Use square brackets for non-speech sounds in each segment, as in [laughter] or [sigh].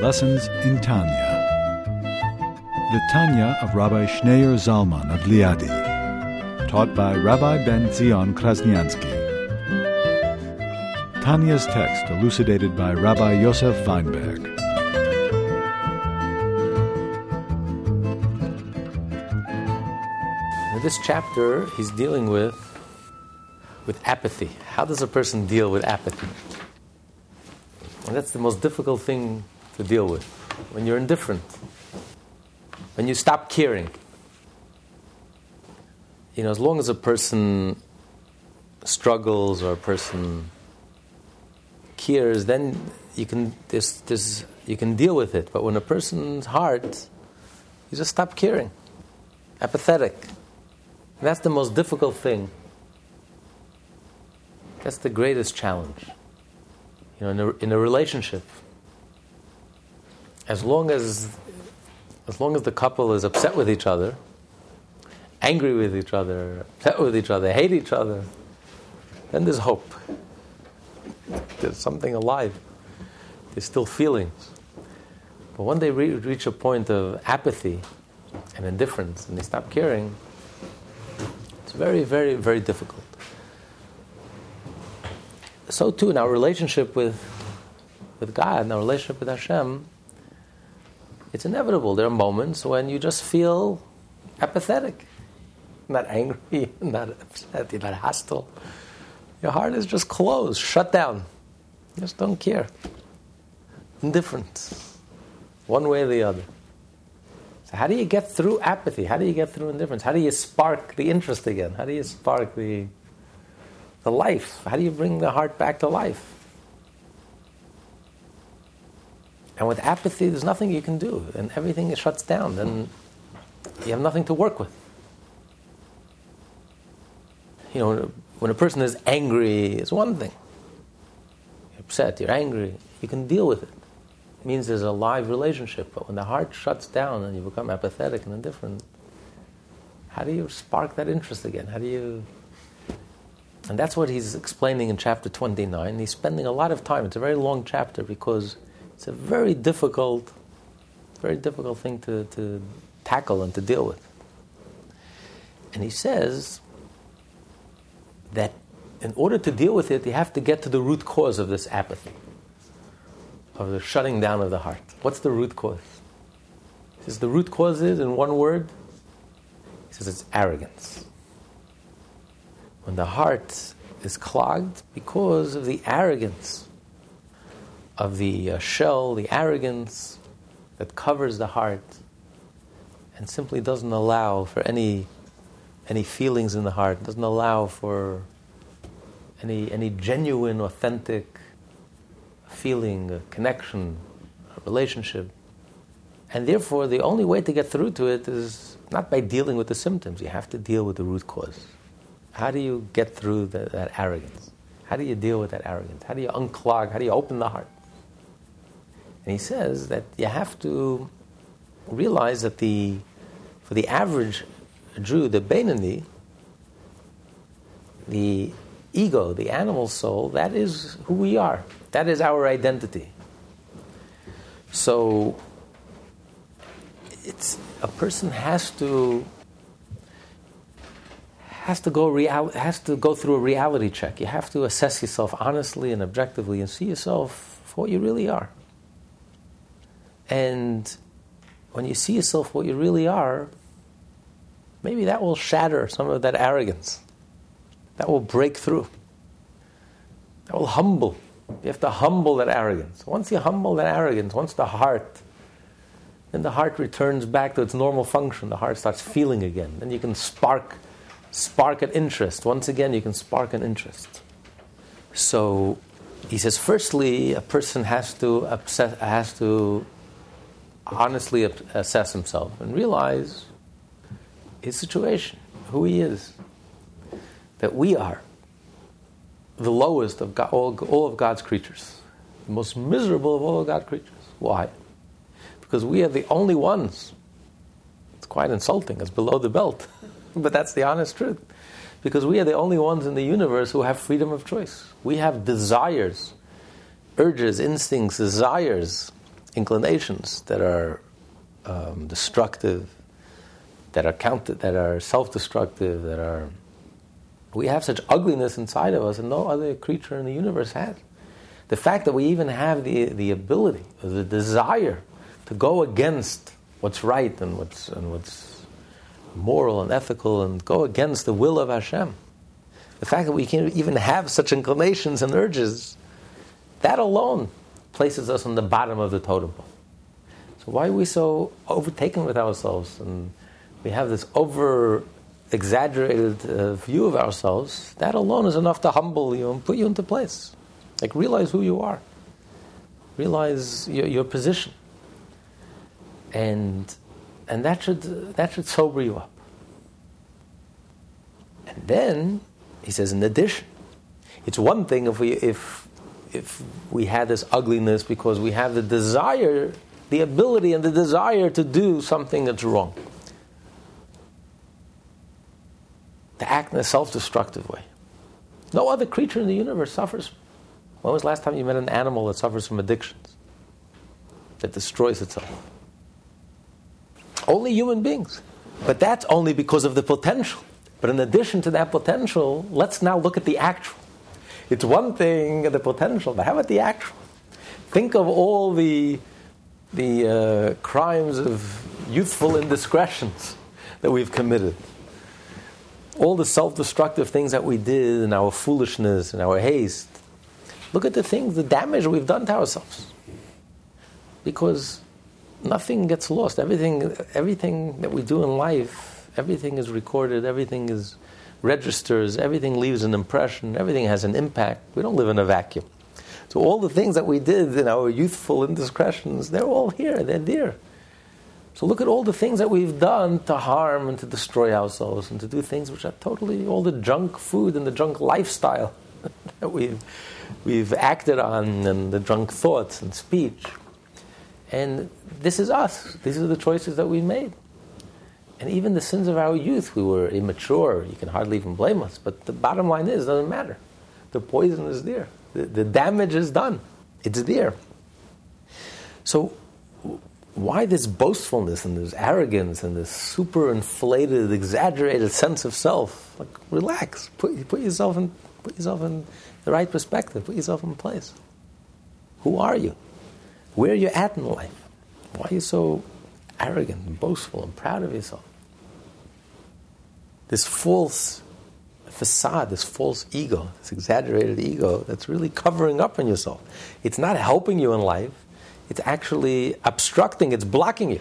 Lessons in Tanya. The Tanya of Rabbi Schneur Zalman of Liadi, taught by Rabbi Ben Zion Krasniansky. Tanya's text elucidated by Rabbi Yosef Weinberg. In this chapter, he's dealing with with apathy. How does a person deal with apathy? And that's the most difficult thing to deal with. When you're indifferent, when you stop caring. You know, as long as a person struggles or a person cares, then you can there's, there's, you can deal with it. But when a person's heart, you just stop caring, apathetic. That's the most difficult thing. That's the greatest challenge. You know, in a, in a relationship, as long as as long as the couple is upset with each other, angry with each other, upset with each other, hate each other, then there's hope. There's something alive. There's still feelings. But when they re- reach a point of apathy and indifference and they stop caring, it's very, very, very difficult. So too in our relationship with, with God, in our relationship with Hashem, it's inevitable. There are moments when you just feel apathetic, not angry, [laughs] not upset, not hostile. Your heart is just closed, shut down. You just don't care. Indifferent, one way or the other. So how do you get through apathy? How do you get through indifference? How do you spark the interest again? How do you spark the, the life? How do you bring the heart back to life? And with apathy, there's nothing you can do, and everything shuts down. and you have nothing to work with. You know, when a person is angry, it's one thing. You're upset, you're angry, you can deal with it means there's a live relationship. But when the heart shuts down and you become apathetic and indifferent, how do you spark that interest again? How do you. And that's what he's explaining in chapter 29. He's spending a lot of time. It's a very long chapter because it's a very difficult, very difficult thing to, to tackle and to deal with. And he says that in order to deal with it, you have to get to the root cause of this apathy of the shutting down of the heart. What's the root cause? He says the root cause is, in one word, he says it's arrogance. When the heart is clogged because of the arrogance of the uh, shell, the arrogance that covers the heart and simply doesn't allow for any, any feelings in the heart, doesn't allow for any, any genuine, authentic feeling, a connection, a relationship. And therefore, the only way to get through to it is not by dealing with the symptoms. You have to deal with the root cause. How do you get through the, that arrogance? How do you deal with that arrogance? How do you unclog? How do you open the heart? And he says that you have to realize that the, for the average Jew, the Beinoni, the ego, the animal soul, that is who we are. That is our identity. So it's a person has to has to go real, has to go through a reality check. You have to assess yourself honestly and objectively and see yourself for what you really are. And when you see yourself what you really are, maybe that will shatter some of that arrogance. That will break through. That will humble you have to humble that arrogance. Once you humble that arrogance, once the heart, then the heart returns back to its normal function. The heart starts feeling again. Then you can spark, spark an interest. Once again, you can spark an interest. So he says, firstly, a person has to obsess, has to honestly assess himself and realize his situation, who he is, that we are the lowest of God, all, all of God's creatures, the most miserable of all of God's creatures. Why? Because we are the only ones. It's quite insulting. It's below the belt, [laughs] but that's the honest truth. Because we are the only ones in the universe who have freedom of choice. We have desires, urges, instincts, desires inclinations that are um, destructive, that are counted, that are self-destructive, that are. We have such ugliness inside of us, and no other creature in the universe has. The fact that we even have the, the ability, the desire to go against what's right and what's, and what's moral and ethical and go against the will of Hashem. The fact that we can even have such inclinations and urges, that alone places us on the bottom of the totem pole. So why are we so overtaken with ourselves and we have this over exaggerated uh, view of ourselves? That alone is enough to humble you and put you into place. Like realize who you are, realize your, your position, and and that should that should sober you up. And then he says, in addition, it's one thing if we if if we had this ugliness because we have the desire, the ability and the desire to do something that's wrong. To act in a self-destructive way. No other creature in the universe suffers when was the last time you met an animal that suffers from addictions? That destroys itself? Only human beings. But that's only because of the potential. But in addition to that potential, let's now look at the actual. It's one thing, the potential, but how about the actual? Think of all the, the uh, crimes of youthful indiscretions that we've committed. All the self destructive things that we did in our foolishness and our haste. Look at the things, the damage we've done to ourselves. Because nothing gets lost. Everything, everything that we do in life, everything is recorded, everything is registers, everything leaves an impression, everything has an impact. We don't live in a vacuum. So all the things that we did in our youthful indiscretions, they're all here, they're there. So look at all the things that we've done to harm and to destroy ourselves and to do things which are totally all the junk food and the junk lifestyle [laughs] that we've we've acted on and the drunk thoughts and speech. And this is us. These are the choices that we made. And even the sins of our youth, we were immature. You can hardly even blame us. But the bottom line is, it doesn't matter. The poison is there. The, the damage is done. It's there. So, why this boastfulness and this arrogance and this super inflated, exaggerated sense of self? Like, relax. Put, put yourself in. Put yourself in the right perspective. Put yourself in place. Who are you? Where are you at in life? Why are you so arrogant and boastful and proud of yourself? This false facade, this false ego, this exaggerated ego that's really covering up on yourself. It's not helping you in life, it's actually obstructing, it's blocking you.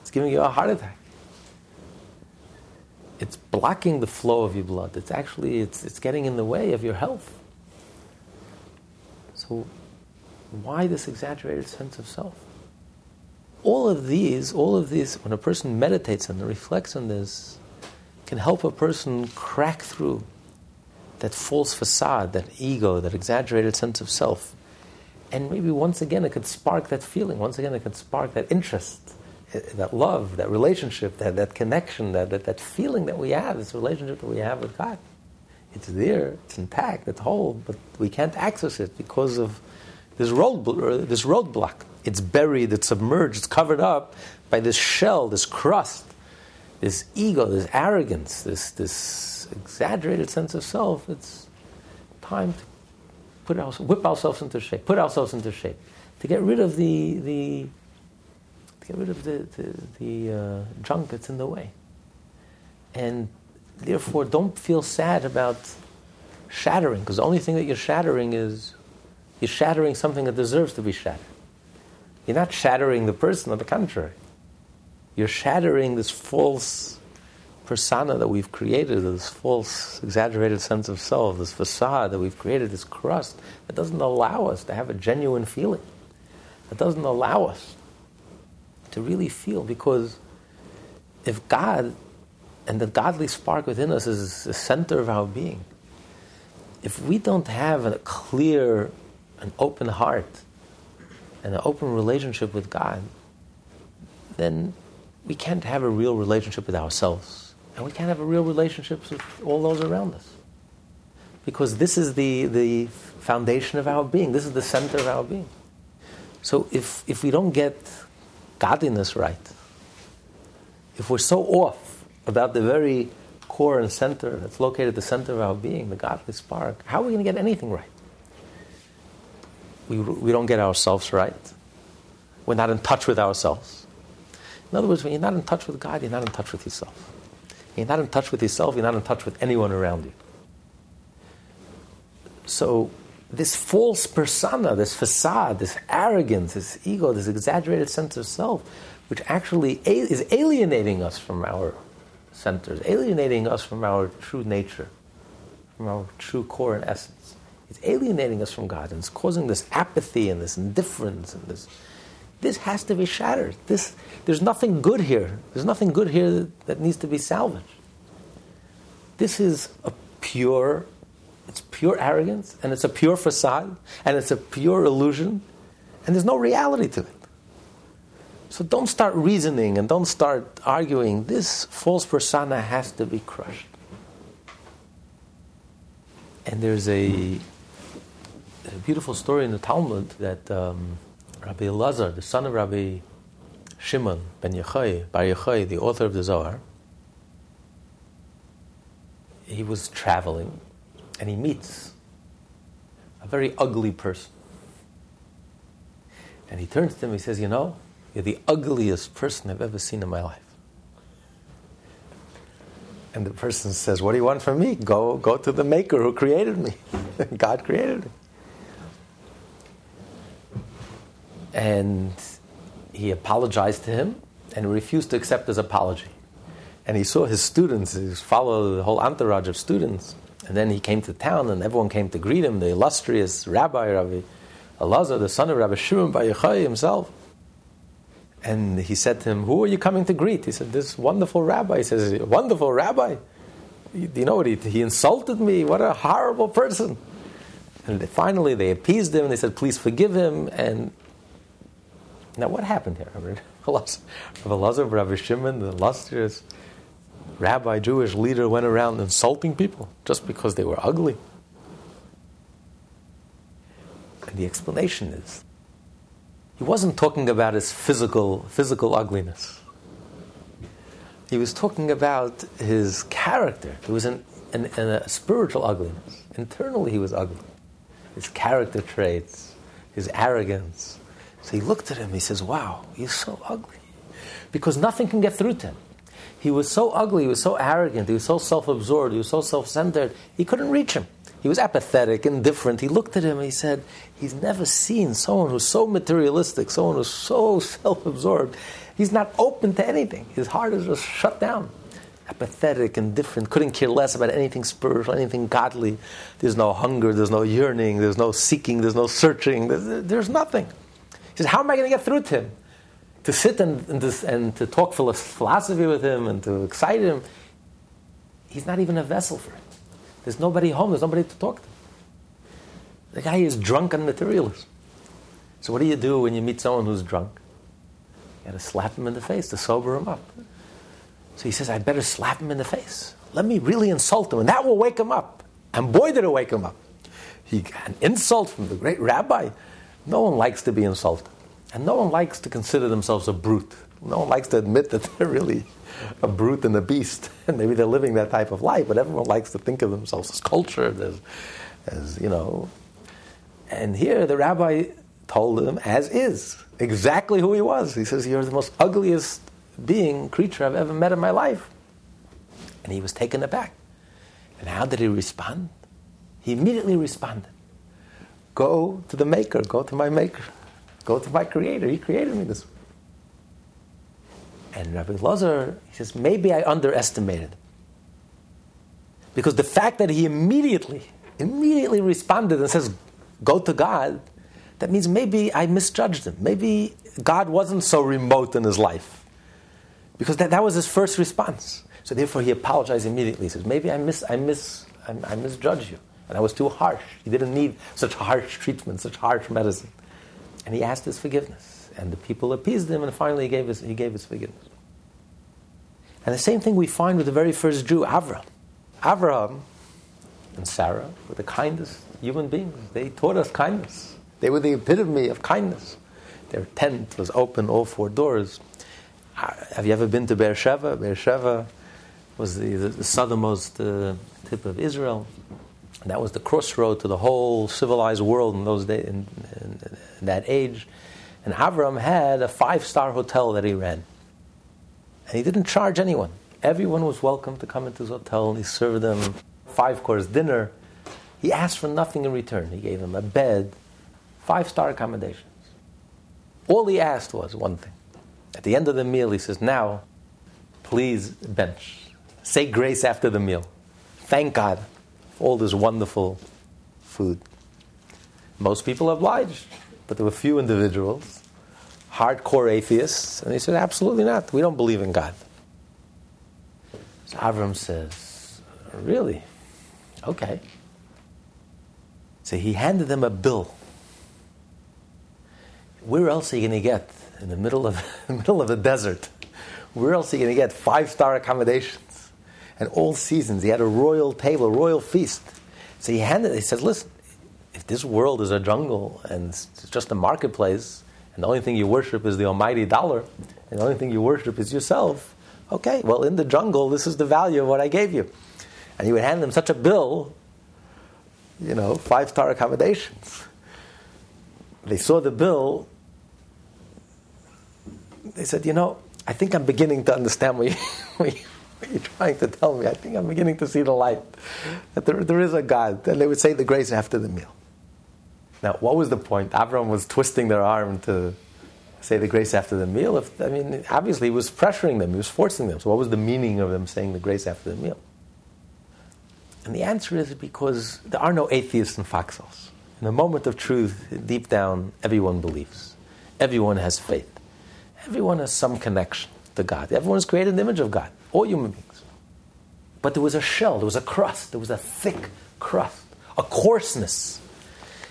It's giving you a heart attack it's blocking the flow of your blood. It's actually it's, it's getting in the way of your health. So why this exaggerated sense of self? All of these, all of these, when a person meditates and reflects on this, can help a person crack through that false facade, that ego, that exaggerated sense of self. And maybe once again it could spark that feeling, once again it could spark that interest eh, eh, that love, that relationship, that, that connection, that, that, that feeling that we have, this relationship that we have with God. It's there, it's intact, it's whole, but we can't access it because of this road, eh, this roadblock. It's buried, it's submerged, it's covered up by this shell, this crust, this ego, this arrogance, this, this exaggerated sense of self. It's time to put our, whip ourselves into shape, put ourselves into shape, to get rid of the, the to Get rid of the, the, the uh, junk that's in the way. And therefore, don't feel sad about shattering, because the only thing that you're shattering is you're shattering something that deserves to be shattered. You're not shattering the person, on the contrary. You're shattering this false persona that we've created, this false, exaggerated sense of self, this facade that we've created, this crust that doesn't allow us to have a genuine feeling. That doesn't allow us to really feel. Because if God and the godly spark within us is the center of our being, if we don't have a clear, an open heart, and an open relationship with God, then we can't have a real relationship with ourselves. And we can't have a real relationship with all those around us. Because this is the, the foundation of our being, this is the center of our being. So if, if we don't get godliness right, if we're so off about the very core and center that's located at the center of our being, the godly spark, how are we going to get anything right? We, we don't get ourselves right. We're not in touch with ourselves. In other words, when you're not in touch with God, you're not in touch with yourself. You're not in touch with yourself, you're not in touch with anyone around you. So, this false persona, this facade, this arrogance, this ego, this exaggerated sense of self, which actually is alienating us from our centers, alienating us from our true nature, from our true core and essence. It's alienating us from God, and it's causing this apathy and this indifference and this. This has to be shattered. This, there's nothing good here. There's nothing good here that, needs to be salvaged. This is a pure it's pure arrogance, and it's a pure facade, and it's a pure illusion, and there's no reality to it. So don't start reasoning and don't start arguing. This false persona has to be crushed. And there's a, a beautiful story in the Talmud that um, Rabbi Elazar, the son of Rabbi Shimon ben Yochai, Bar Yochai, the author of the Zohar, he was traveling and he meets a very ugly person. And he turns to him, he says, You know, you're the ugliest person I've ever seen in my life. And the person says, What do you want from me? Go, go to the maker who created me. [laughs] God created me. And he apologized to him and refused to accept his apology. And he saw his students, he followed the whole entourage of students, and then he came to town, and everyone came to greet him. The illustrious Rabbi Rabbi Elazar, the son of Rabbi Shimon Bar Yochai himself. And he said to him, "Who are you coming to greet?" He said, "This wonderful rabbi." He says, "Wonderful rabbi." Do you know what he, he insulted me? What a horrible person! And finally, they appeased him. They said, "Please forgive him." And now, what happened here? Rabbi Elazar, [laughs] Rabbi Shimon, the illustrious rabbi, Jewish leader went around insulting people just because they were ugly. And the explanation is he wasn't talking about his physical, physical ugliness. He was talking about his character. It was an, an, an, a spiritual ugliness. Internally, he was ugly. His character traits, his arrogance. So he looked at him, he says, Wow, he's so ugly. Because nothing can get through to him. He was so ugly, he was so arrogant, he was so self absorbed, he was so self centered, he couldn't reach him. He was apathetic, indifferent. He looked at him and he said, He's never seen someone who's so materialistic, someone who's so [laughs] self absorbed. He's not open to anything. His heart is just shut down. Apathetic, indifferent, couldn't care less about anything spiritual, anything godly. There's no hunger, there's no yearning, there's no seeking, there's no searching, there's, there's nothing. Says, How am I going to get through to him? to sit and, and, to, and to talk philosophy with him and to excite him, he's not even a vessel for it. There's nobody home, there's nobody to talk to. The guy is drunk on materialism. So, what do you do when you meet someone who's drunk? You got to slap him in the face to sober him up. So he says, I better slap him in the face. Let me really insult him, and that will wake him up. And boy, did it wake him up. He got an insult from the great rabbi. No one likes to be insulted. And no one likes to consider themselves a brute. No one likes to admit that [laughs] they're really a brute and a beast. [laughs] And maybe they're living that type of life, but everyone likes to think of themselves as cultured, as, as you know. And here the rabbi told him, as is, exactly who he was. He says, You're the most ugliest being, creature I've ever met in my life. And he was taken aback. And how did he respond? He immediately responded Go to the maker, go to my maker. Go to my creator. He created me this way. And Rabbi Lazar, he says, maybe I underestimated. Because the fact that he immediately, immediately responded and says, go to God, that means maybe I misjudged him. Maybe God wasn't so remote in his life. Because that, that was his first response. So therefore he apologized immediately. He says, maybe I, mis, I, mis, I, I misjudged you. And I was too harsh. He didn't need such harsh treatment, such harsh medicine. And he asked his forgiveness. And the people appeased him, and finally he gave his, he gave his forgiveness. And the same thing we find with the very first Jew, Avram. Avram and Sarah were the kindest human beings. They taught us kindness. They were the epitome of kindness. Their tent was open, all four doors. Uh, have you ever been to Beersheba? Beersheba was the, the, the southernmost uh, tip of Israel. That was the crossroad to the whole civilized world in those days, in, in, in that age. And Avram had a five-star hotel that he ran, and he didn't charge anyone. Everyone was welcome to come into his hotel, and he served them five-course dinner. He asked for nothing in return. He gave them a bed, five-star accommodations. All he asked was one thing. At the end of the meal, he says, "Now, please bench. Say grace after the meal. Thank God all this wonderful food." Most people obliged. But there were few individuals, hardcore atheists, and they said, absolutely not. We don't believe in God. So Avram says, really? Okay. So he handed them a bill. Where else are you going to get in the middle of the [laughs] middle of the desert? Where else are you going to get five star accommodations and all seasons? He had a royal table, a royal feast. So he handed. He says, "Listen, if this world is a jungle and it's just a marketplace, and the only thing you worship is the almighty dollar, and the only thing you worship is yourself, okay, well, in the jungle, this is the value of what I gave you. And he would hand them such a bill, you know, five star accommodations. They saw the bill, they said, you know, I think I'm beginning to understand what, you, [laughs] what, you, [laughs] are trying to tell me. I think I'm beginning to see the light, that there, there is a God. And they would say the grace after the meal. Now, what was the point? Avram was twisting their arm to say the grace after the meal. If, I mean, obviously, he was pressuring them, he was forcing them. So, what was the meaning of them saying the grace after the meal? And the answer is because there are no atheists in foxholes. In the moment of truth, deep down, everyone believes. Everyone has faith. Everyone has some connection to God. Everyone is created in the image of God, all human beings. But there was a shell, there was a crust, there was a thick crust, a coarseness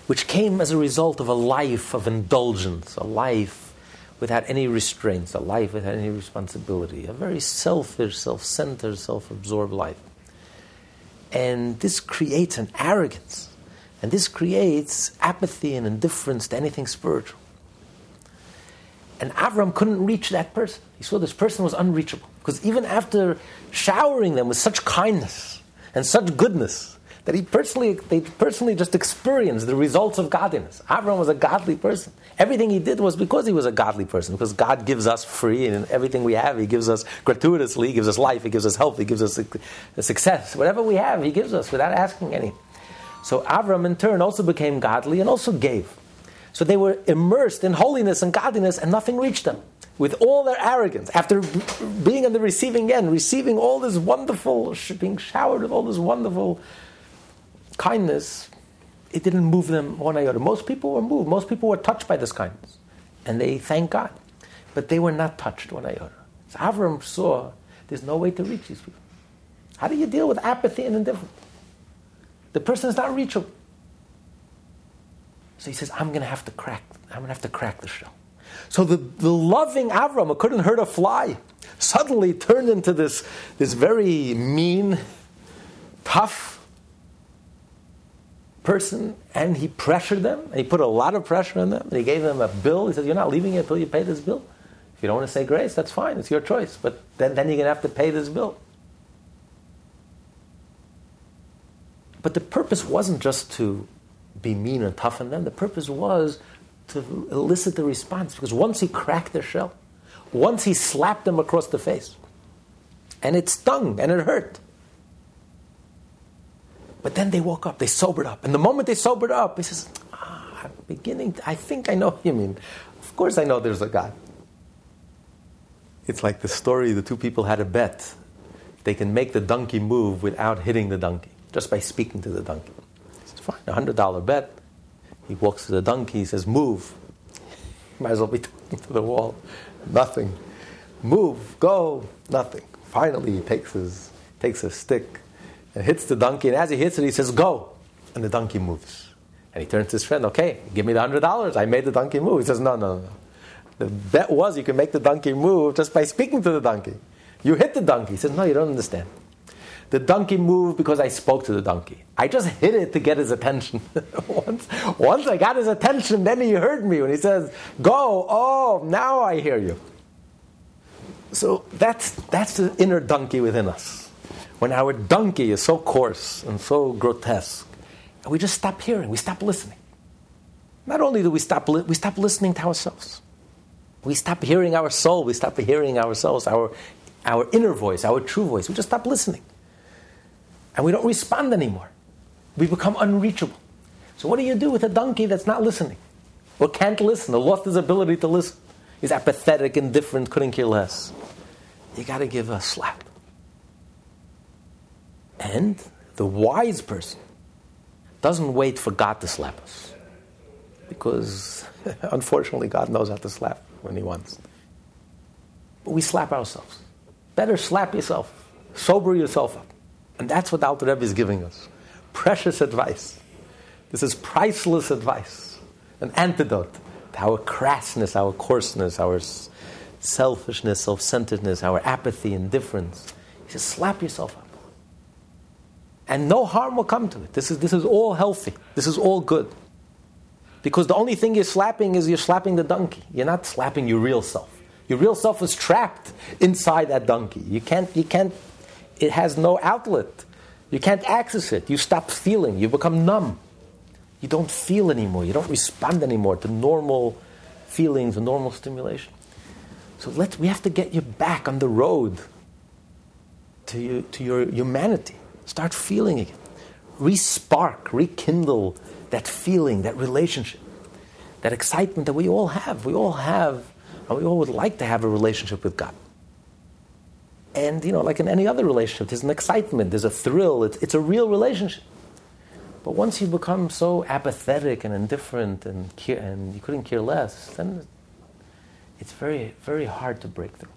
which came as a result of a life of indulgence, a life without any restraints, a life without any responsibility, a very selfish, self centered, self absorbed life. And this creates an arrogance, and this creates apathy and indifference to anything spiritual. And Avram couldn't reach that person. He saw this person was unreachable. Because even after showering them with such kindness and such goodness, that he personally, they personally just experienced the results of godliness. Avram was a godly person. Everything he did was because he was a godly person, because God gives us free, and everything we have, He gives us gratuitously. He gives us life, He gives us health, He gives us success. Whatever we have, He gives us without asking any. So Avram, in turn, also became godly and also gave. So they were immersed in holiness and godliness, and nothing reached them. With all their arrogance, after being on the receiving end, receiving all this wonderful, being showered with all this wonderful kindness, it didn't move them one iota. Most people were moved. Most people were touched by this kindness. And they thank God. But they were not touched one iota. So Avram saw there's no way to reach these people. How do you deal with apathy and indifference? The person is not reachable. So he says, I'm going to have to crack, I'm going to have to crack the shell. So the, the loving Avram, who couldn't hurt a fly, suddenly turned into this, this very mean, tough, person and he pressured them and he put a lot of pressure on them and he gave them a bill. He said, You're not leaving until you pay this bill. If you don't want to say grace, that's fine, it's your choice. But then, then you're going to have to pay this bill. But the purpose wasn't just to be mean and tough on them, the purpose was to elicit the response because once he cracked their shell, once he slapped them across the face, and it stung and it hurt. But then they woke up, they sobered up. And the moment they sobered up, he says, ah, I'm beginning, to, I think I know what you mean. Of course I know there's a God. It's like the story the two people had a bet. They can make the donkey move without hitting the donkey, just by speaking to the donkey. Fine, a $100 bet. He walks to the donkey, he says, Move. [laughs] Might as well be talking to the wall. Nothing. Move, go, nothing. Finally, he takes his, takes a stick and hits the donkey. And as he hits it, he says, Go. And the donkey moves. And he turns to his friend, Okay, give me the $100. I made the donkey move. He says, No, no, no. The bet was you can make the donkey move just by speaking to the donkey. You hit the donkey. He says, No, you don't understand. The donkey moved because I spoke to the donkey. I just hit it to get his attention. [laughs] once, once I got his attention, then he heard me when he says, Go, oh, now I hear you. So that's, that's the inner donkey within us. When our donkey is so coarse and so grotesque, we just stop hearing, we stop listening. Not only do we stop, li- we stop listening to ourselves. We stop hearing our soul, we stop hearing ourselves, our, our inner voice, our true voice. We just stop listening. And we don't respond anymore. We become unreachable. So, what do you do with a donkey that's not listening? Or can't listen, or lost his ability to listen? He's apathetic, indifferent, couldn't care less. You got to give a slap. And the wise person doesn't wait for God to slap us. Because [laughs] unfortunately, God knows how to slap when He wants. But we slap ourselves. Better slap yourself, sober yourself up. And that's what Alter Rebbe is giving us. Precious advice. This is priceless advice, an antidote to our crassness, our coarseness, our selfishness, self centeredness, our apathy, indifference. He says, slap yourself up. And no harm will come to it. This is, this is all healthy. This is all good. Because the only thing you're slapping is you're slapping the donkey. You're not slapping your real self. Your real self is trapped inside that donkey. You can't, you can't, it has no outlet. You can't access it. You stop feeling. You become numb. You don't feel anymore. You don't respond anymore to normal feelings and normal stimulation. So let's, we have to get you back on the road to, you, to your humanity. Start feeling again. Respark, rekindle that feeling, that relationship, that excitement that we all have. We all have, and we all would like to have a relationship with God. And, you know, like in any other relationship, there's an excitement, there's a thrill, it's, it's a real relationship. But once you become so apathetic and indifferent and, care, and you couldn't care less, then it's very, very hard to break through.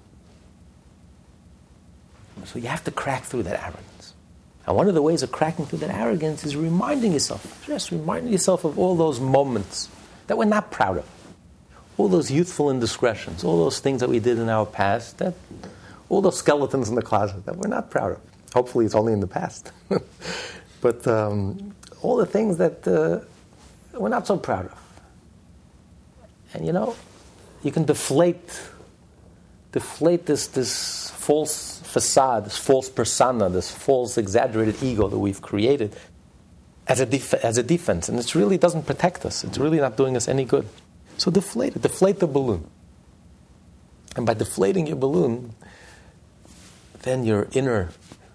So you have to crack through that arrogance. And one of the ways of cracking through that arrogance is reminding yourself, just reminding yourself of all those moments that we're not proud of. All those youthful indiscretions, all those things that we did in our past, that, all those skeletons in the closet that we're not proud of. Hopefully, it's only in the past. [laughs] but um, all the things that uh, we're not so proud of. And you know, you can deflate, deflate this, this false facade, this false persona, this false exaggerated ego that we've created as a, def- as a defense. And it really doesn't protect us. It's really not doing us any good. So deflate it, deflate the balloon. And by deflating your balloon, then your inner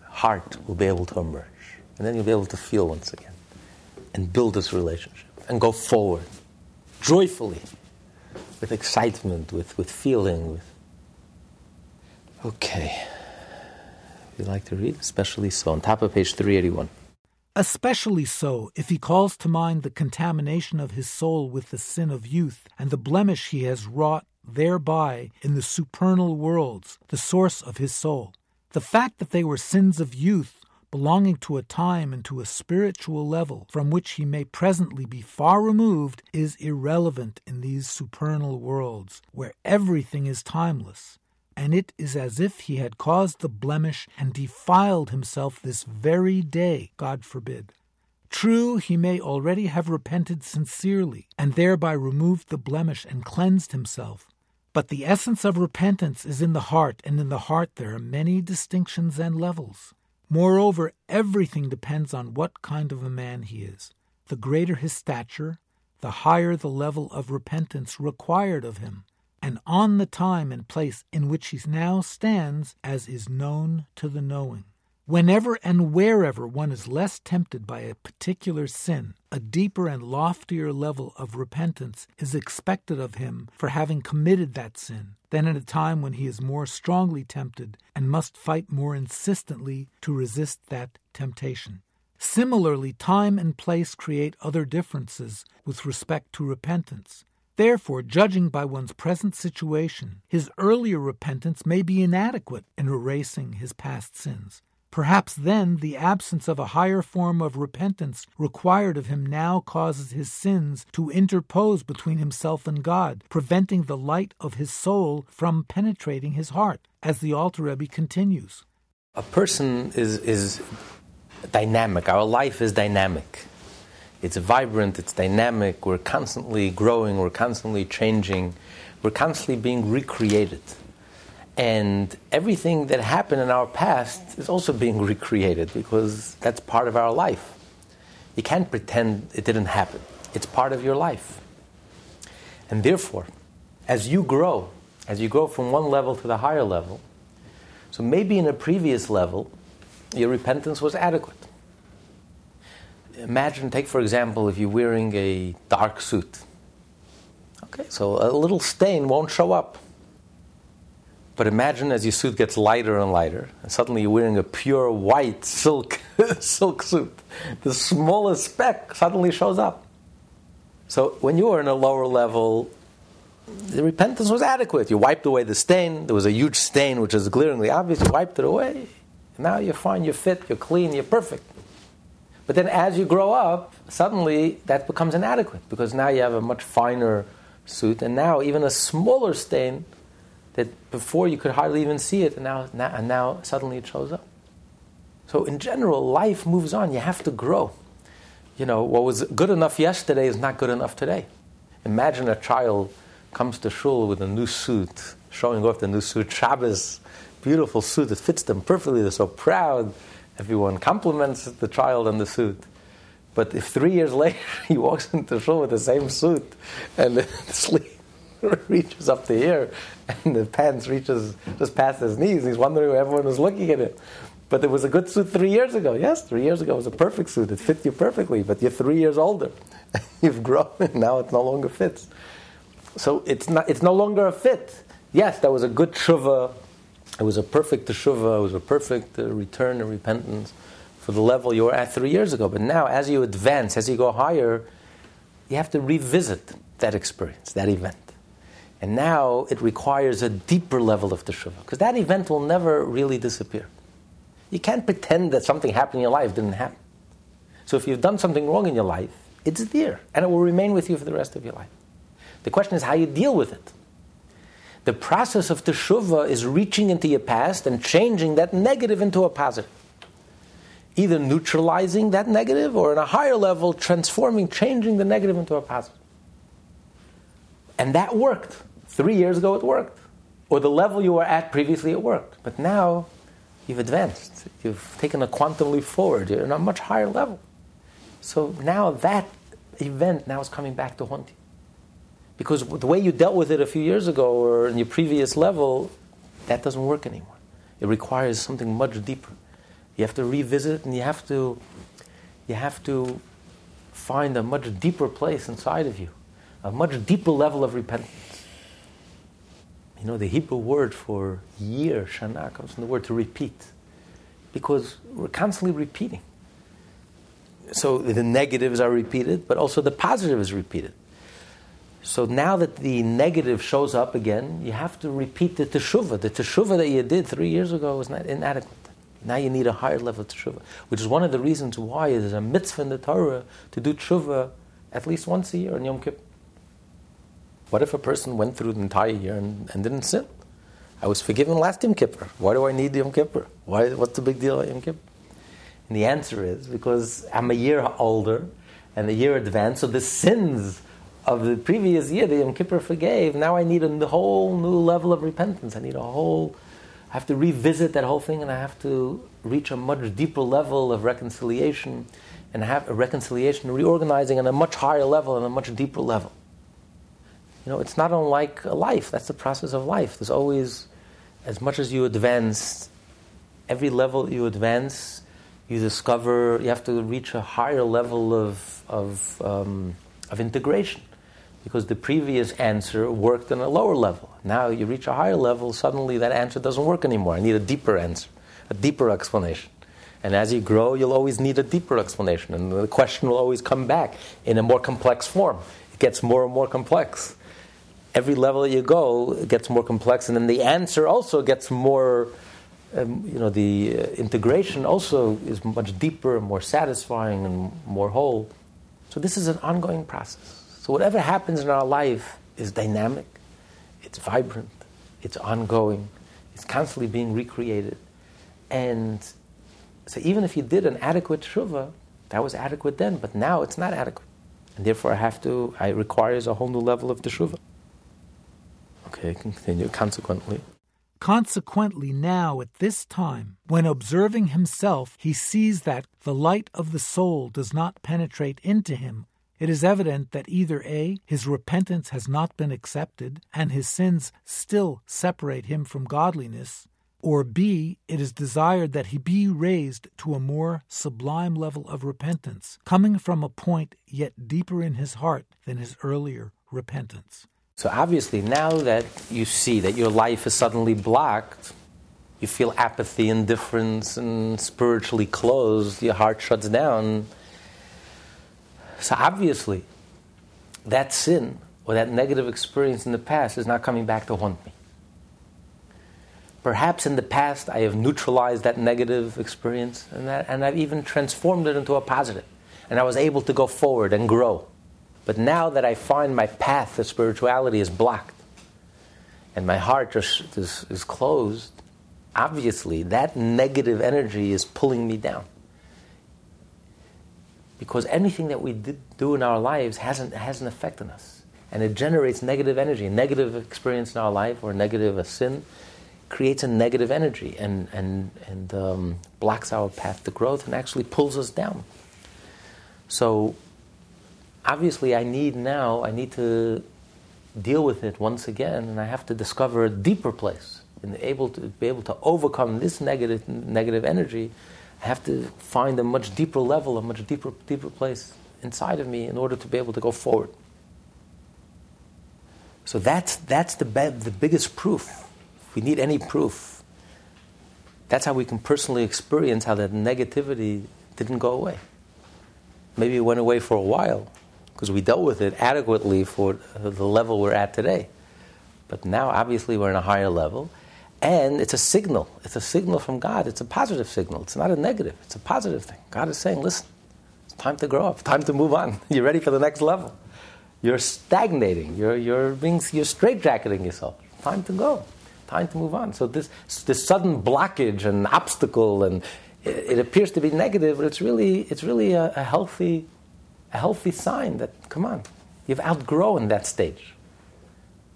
heart will be able to emerge. And then you'll be able to feel once again and build this relationship and go forward joyfully with excitement, with, with feeling. With okay. If you'd like to read, especially so, on top of page 381. Especially so if he calls to mind the contamination of his soul with the sin of youth and the blemish he has wrought thereby in the supernal worlds, the source of his soul. The fact that they were sins of youth belonging to a time and to a spiritual level from which he may presently be far removed, is irrelevant in these supernal worlds, where everything is timeless, and it is as if he had caused the blemish and defiled himself this very day, God forbid. True, he may already have repented sincerely, and thereby removed the blemish and cleansed himself. But the essence of repentance is in the heart, and in the heart there are many distinctions and levels. Moreover, everything depends on what kind of a man he is. The greater his stature, the higher the level of repentance required of him, and on the time and place in which he now stands, as is known to the knowing. Whenever and wherever one is less tempted by a particular sin, a deeper and loftier level of repentance is expected of him for having committed that sin than at a time when he is more strongly tempted and must fight more insistently to resist that temptation. Similarly, time and place create other differences with respect to repentance. Therefore, judging by one's present situation, his earlier repentance may be inadequate in erasing his past sins. Perhaps then the absence of a higher form of repentance required of him now causes his sins to interpose between himself and God, preventing the light of his soul from penetrating his heart, as the Alter Rebbe continues. a person is, is dynamic. Our life is dynamic. It's vibrant, it's dynamic. We're constantly growing, we're constantly changing, we're constantly being recreated. And everything that happened in our past is also being recreated because that's part of our life. You can't pretend it didn't happen, it's part of your life. And therefore, as you grow, as you go from one level to the higher level, so maybe in a previous level, your repentance was adequate. Imagine, take for example, if you're wearing a dark suit. Okay, so a little stain won't show up. But imagine as your suit gets lighter and lighter, and suddenly you're wearing a pure white silk [laughs] silk suit. The smallest speck suddenly shows up. So when you were in a lower level, the repentance was adequate. You wiped away the stain. There was a huge stain which is glaringly obvious. You wiped it away. And now you're fine, you're fit, you're clean, you're perfect. But then as you grow up, suddenly that becomes inadequate because now you have a much finer suit, and now even a smaller stain that before you could hardly even see it, and now, now, and now suddenly it shows up. So in general, life moves on. You have to grow. You know, what was good enough yesterday is not good enough today. Imagine a child comes to shul with a new suit, showing off the new suit, Shabbos, beautiful suit, it fits them perfectly, they're so proud. Everyone compliments the child on the suit. But if three years [laughs] later he walks into shul with the same suit and [laughs] the sleeve [laughs] reaches up to here and the pants reaches just past his knees, he's wondering why everyone is looking at it. But it was a good suit three years ago. Yes, three years ago it was a perfect suit. It fit you perfectly, but you're three years older. [laughs] You've grown, [laughs] and now it no longer fits. So it's, not, it's no longer a fit. Yes, that was a good tshuva. It was a perfect tshuva. It was a perfect uh, return and repentance for the level you were at three years ago. But now, as you advance, as you go higher, you have to revisit that experience, that event. And now it requires a deeper level of teshuva, because that event will never really disappear. You can't pretend that something happened in your life didn't happen. So if you've done something wrong in your life, it's there, and it will remain with you for the rest of your life. The question is how you deal with it. The process of teshuva is reaching into your past and changing that negative into a positive. Either neutralizing that negative or, in a higher level, transforming, changing the negative into a positive. And that worked. Three years ago, it worked. Or the level you were at previously, it worked. But now, you've advanced. You've taken a quantum leap forward. You're on a much higher level. So now that event now is coming back to haunt you. Because the way you dealt with it a few years ago or in your previous level, that doesn't work anymore. It requires something much deeper. You have to revisit and you have to, you have to find a much deeper place inside of you, a much deeper level of repentance. You know, the Hebrew word for year, shana, comes from the word to repeat. Because we're constantly repeating. So the negatives are repeated, but also the positive is repeated. So now that the negative shows up again, you have to repeat the teshuvah. The teshuvah that you did three years ago was not inadequate. Now you need a higher level of teshuvah, which is one of the reasons why there's a mitzvah in the Torah to do teshuvah at least once a year in Yom Kippur. What if a person went through the entire year and, and didn't sin? I was forgiven last Yom Kippur. Why do I need Yom Kippur? Why, what's the big deal at Yom Kippur? And the answer is because I'm a year older and a year advanced, so the sins of the previous year, the Yom Kippur forgave. Now I need a whole new level of repentance. I need a whole, I have to revisit that whole thing and I have to reach a much deeper level of reconciliation and have a reconciliation, reorganizing on a much higher level and a much deeper level. You know, it's not unlike life. That's the process of life. There's always, as much as you advance, every level you advance, you discover you have to reach a higher level of, of, um, of integration because the previous answer worked on a lower level. Now you reach a higher level, suddenly that answer doesn't work anymore. I need a deeper answer, a deeper explanation. And as you grow, you'll always need a deeper explanation, and the question will always come back in a more complex form. It gets more and more complex. Every level you go, gets more complex, and then the answer also gets more. Um, you know, the uh, integration also is much deeper, and more satisfying, and more whole. So this is an ongoing process. So whatever happens in our life is dynamic, it's vibrant, it's ongoing, it's constantly being recreated. And so even if you did an adequate tshuva, that was adequate then, but now it's not adequate. And therefore I have to, it requires a whole new level of teshuva. Okay, continue. Consequently. Consequently, now at this time, when observing himself, he sees that the light of the soul does not penetrate into him. It is evident that either A, his repentance has not been accepted, and his sins still separate him from godliness, or B, it is desired that he be raised to a more sublime level of repentance, coming from a point yet deeper in his heart than his earlier repentance. So obviously, now that you see that your life is suddenly blocked, you feel apathy, indifference, and spiritually closed, your heart shuts down. So obviously, that sin or that negative experience in the past is not coming back to haunt me. Perhaps in the past I have neutralized that negative experience and, that, and I've even transformed it into a positive, and I was able to go forward and grow. But now that I find my path to spirituality is blocked and my heart just is, is closed, obviously that negative energy is pulling me down. Because anything that we do in our lives has an, has an effect on us. And it generates negative energy. A negative experience in our life or negative a sin creates a negative energy and, and, and um, blocks our path to growth and actually pulls us down. So obviously I need now, I need to deal with it once again, and I have to discover a deeper place. And able to be able to overcome this negative negative energy, I have to find a much deeper level, a much deeper deeper place inside of me in order to be able to go forward. So that's that's the be- the biggest proof. If we need any proof, that's how we can personally experience how that negativity didn't go away. Maybe it went away for a while, because we dealt with it adequately for the level we're at today. But now, obviously, we're in a higher level, and it's a signal. It's a signal from God. It's a positive signal. It's not a negative. It's a positive thing. God is saying, listen, it's time to grow up. Time to move on. [laughs] You're ready for the next level. You're stagnating. You're, you're, being, you're straitjacketing yourself. Time to go. Time to move on. So this, this sudden blockage and obstacle, and it, it appears to be negative, but it's really, it's really a, a healthy a healthy sign that, come on, you've outgrown that stage.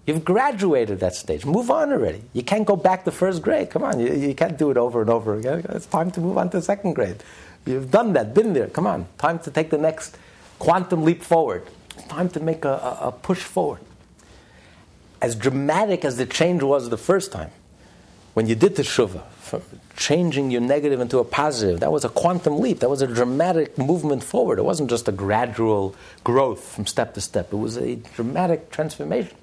You've graduated that stage. Move on already. You can't go back to first grade. Come on, you, you can't do it over and over again. It's time to move on to second grade. You've done that, been there. Come on, time to take the next quantum leap forward. It's time to make a, a, a push forward. As dramatic as the change was the first time, when you did teshuvah, changing your negative into a positive. That was a quantum leap. That was a dramatic movement forward. It wasn't just a gradual growth from step to step, it was a dramatic transformation.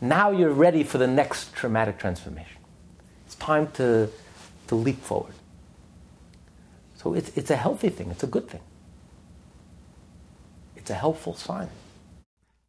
Now you're ready for the next dramatic transformation. It's time to, to leap forward. So it's, it's a healthy thing, it's a good thing. It's a helpful sign.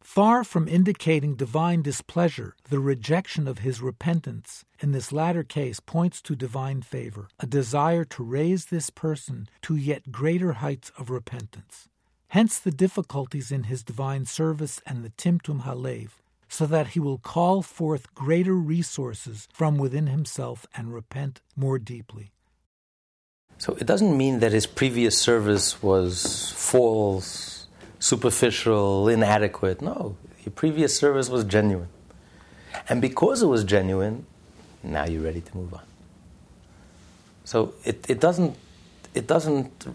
Far from indicating divine displeasure, the rejection of his repentance in this latter case points to divine favor, a desire to raise this person to yet greater heights of repentance. Hence the difficulties in his divine service and the Timtum Halev, so that he will call forth greater resources from within himself and repent more deeply. So it doesn't mean that his previous service was false superficial, inadequate. No, your previous service was genuine. And because it was genuine, now you're ready to move on. So it, it doesn't it doesn't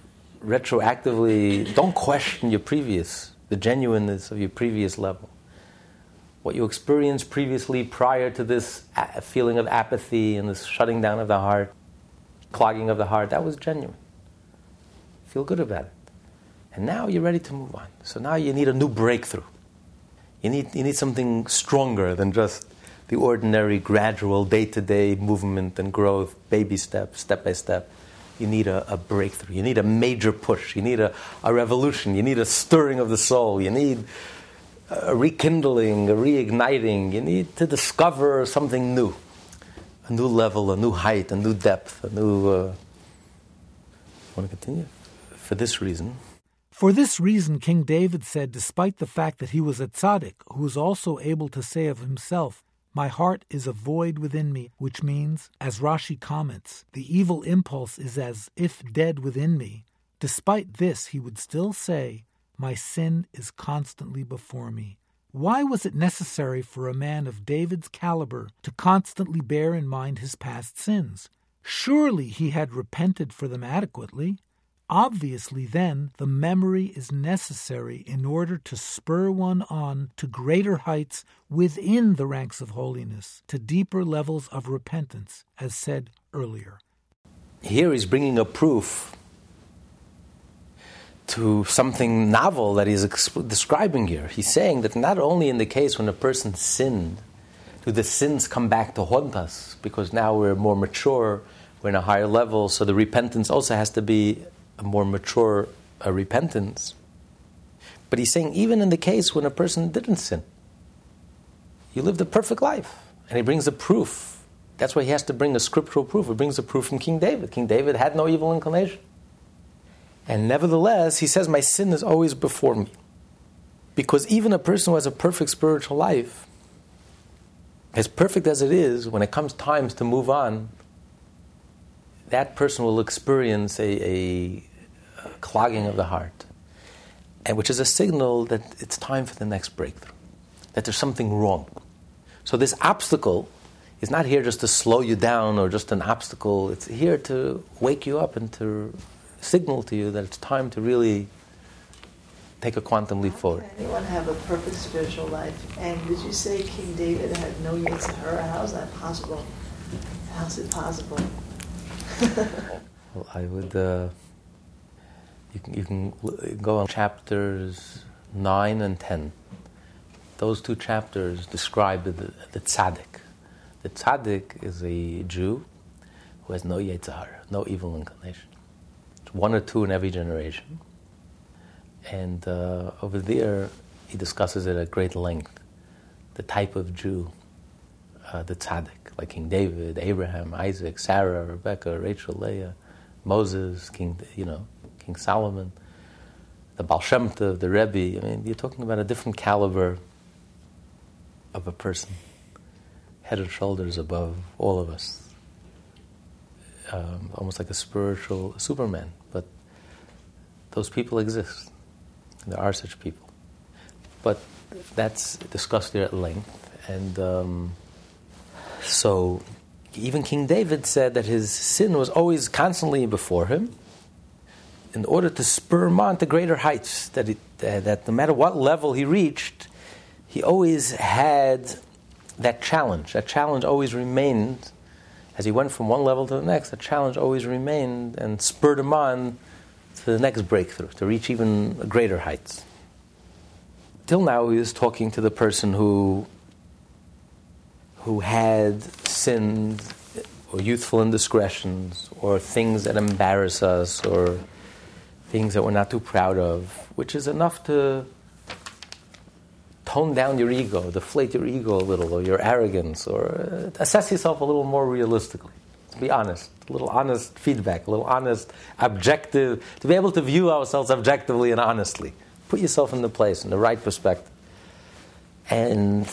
retroactively don't question your previous the genuineness of your previous level. What you experienced previously prior to this feeling of apathy and this shutting down of the heart, clogging of the heart, that was genuine. Feel good about it. And now you're ready to move on. So now you need a new breakthrough. You need, you need something stronger than just the ordinary, gradual, day to day movement and growth, baby steps, step by step. You need a, a, breakthrough. You need a major push. You need a, a revolution. You need a stirring of the soul. You need a rekindling, a reigniting. You need to discover something new a new level, a new height, a new depth, a new. Uh... Want to continue? For this reason. For this reason, King David said, despite the fact that he was a tzaddik who was also able to say of himself, My heart is a void within me, which means, as Rashi comments, the evil impulse is as if dead within me. Despite this, he would still say, My sin is constantly before me. Why was it necessary for a man of David's caliber to constantly bear in mind his past sins? Surely he had repented for them adequately. Obviously, then, the memory is necessary in order to spur one on to greater heights within the ranks of holiness, to deeper levels of repentance, as said earlier. Here he's bringing a proof to something novel that he's exp- describing here. He's saying that not only in the case when a person sinned, do the sins come back to haunt us, because now we're more mature, we're in a higher level, so the repentance also has to be a more mature uh, repentance. But he's saying, even in the case when a person didn't sin, you lived a perfect life. And he brings a proof. That's why he has to bring a scriptural proof. He brings a proof from King David. King David had no evil inclination. And nevertheless, he says, My sin is always before me. Because even a person who has a perfect spiritual life, as perfect as it is, when it comes times to move on, that person will experience a, a, a clogging of the heart, and which is a signal that it's time for the next breakthrough, that there's something wrong. So this obstacle is not here just to slow you down or just an obstacle. It's here to wake you up and to signal to you that it's time to really take a quantum leap forward. Anyone have a perfect spiritual life? And did you say King David had no Hara? How is that possible? How is it possible? Well, I would. Uh, you can, you can go on chapters 9 and 10. Those two chapters describe the, the tzaddik. The tzaddik is a Jew who has no Yetzer no evil inclination. It's one or two in every generation. And uh, over there, he discusses it at great length the type of Jew, uh, the tzaddik like King David, Abraham, Isaac, Sarah, Rebecca, Rachel, Leah, Moses, King, you know, King Solomon, the Baal Shem Tov, the Rebbe. I mean, you're talking about a different caliber of a person, head and shoulders above all of us. Um, almost like a spiritual Superman. But those people exist. There are such people. But that's discussed there at length. And um, so even King David said that his sin was always constantly before him in order to spur him on to greater heights, that, uh, that no matter what level he reached, he always had that challenge. That challenge always remained, as he went from one level to the next, that challenge always remained and spurred him on to the next breakthrough, to reach even greater heights. Till now, he was talking to the person who who had sinned or youthful indiscretions or things that embarrass us or things that we're not too proud of, which is enough to tone down your ego, deflate your ego a little, or your arrogance, or uh, assess yourself a little more realistically. To be honest, a little honest feedback, a little honest, objective, to be able to view ourselves objectively and honestly. Put yourself in the place, in the right perspective. And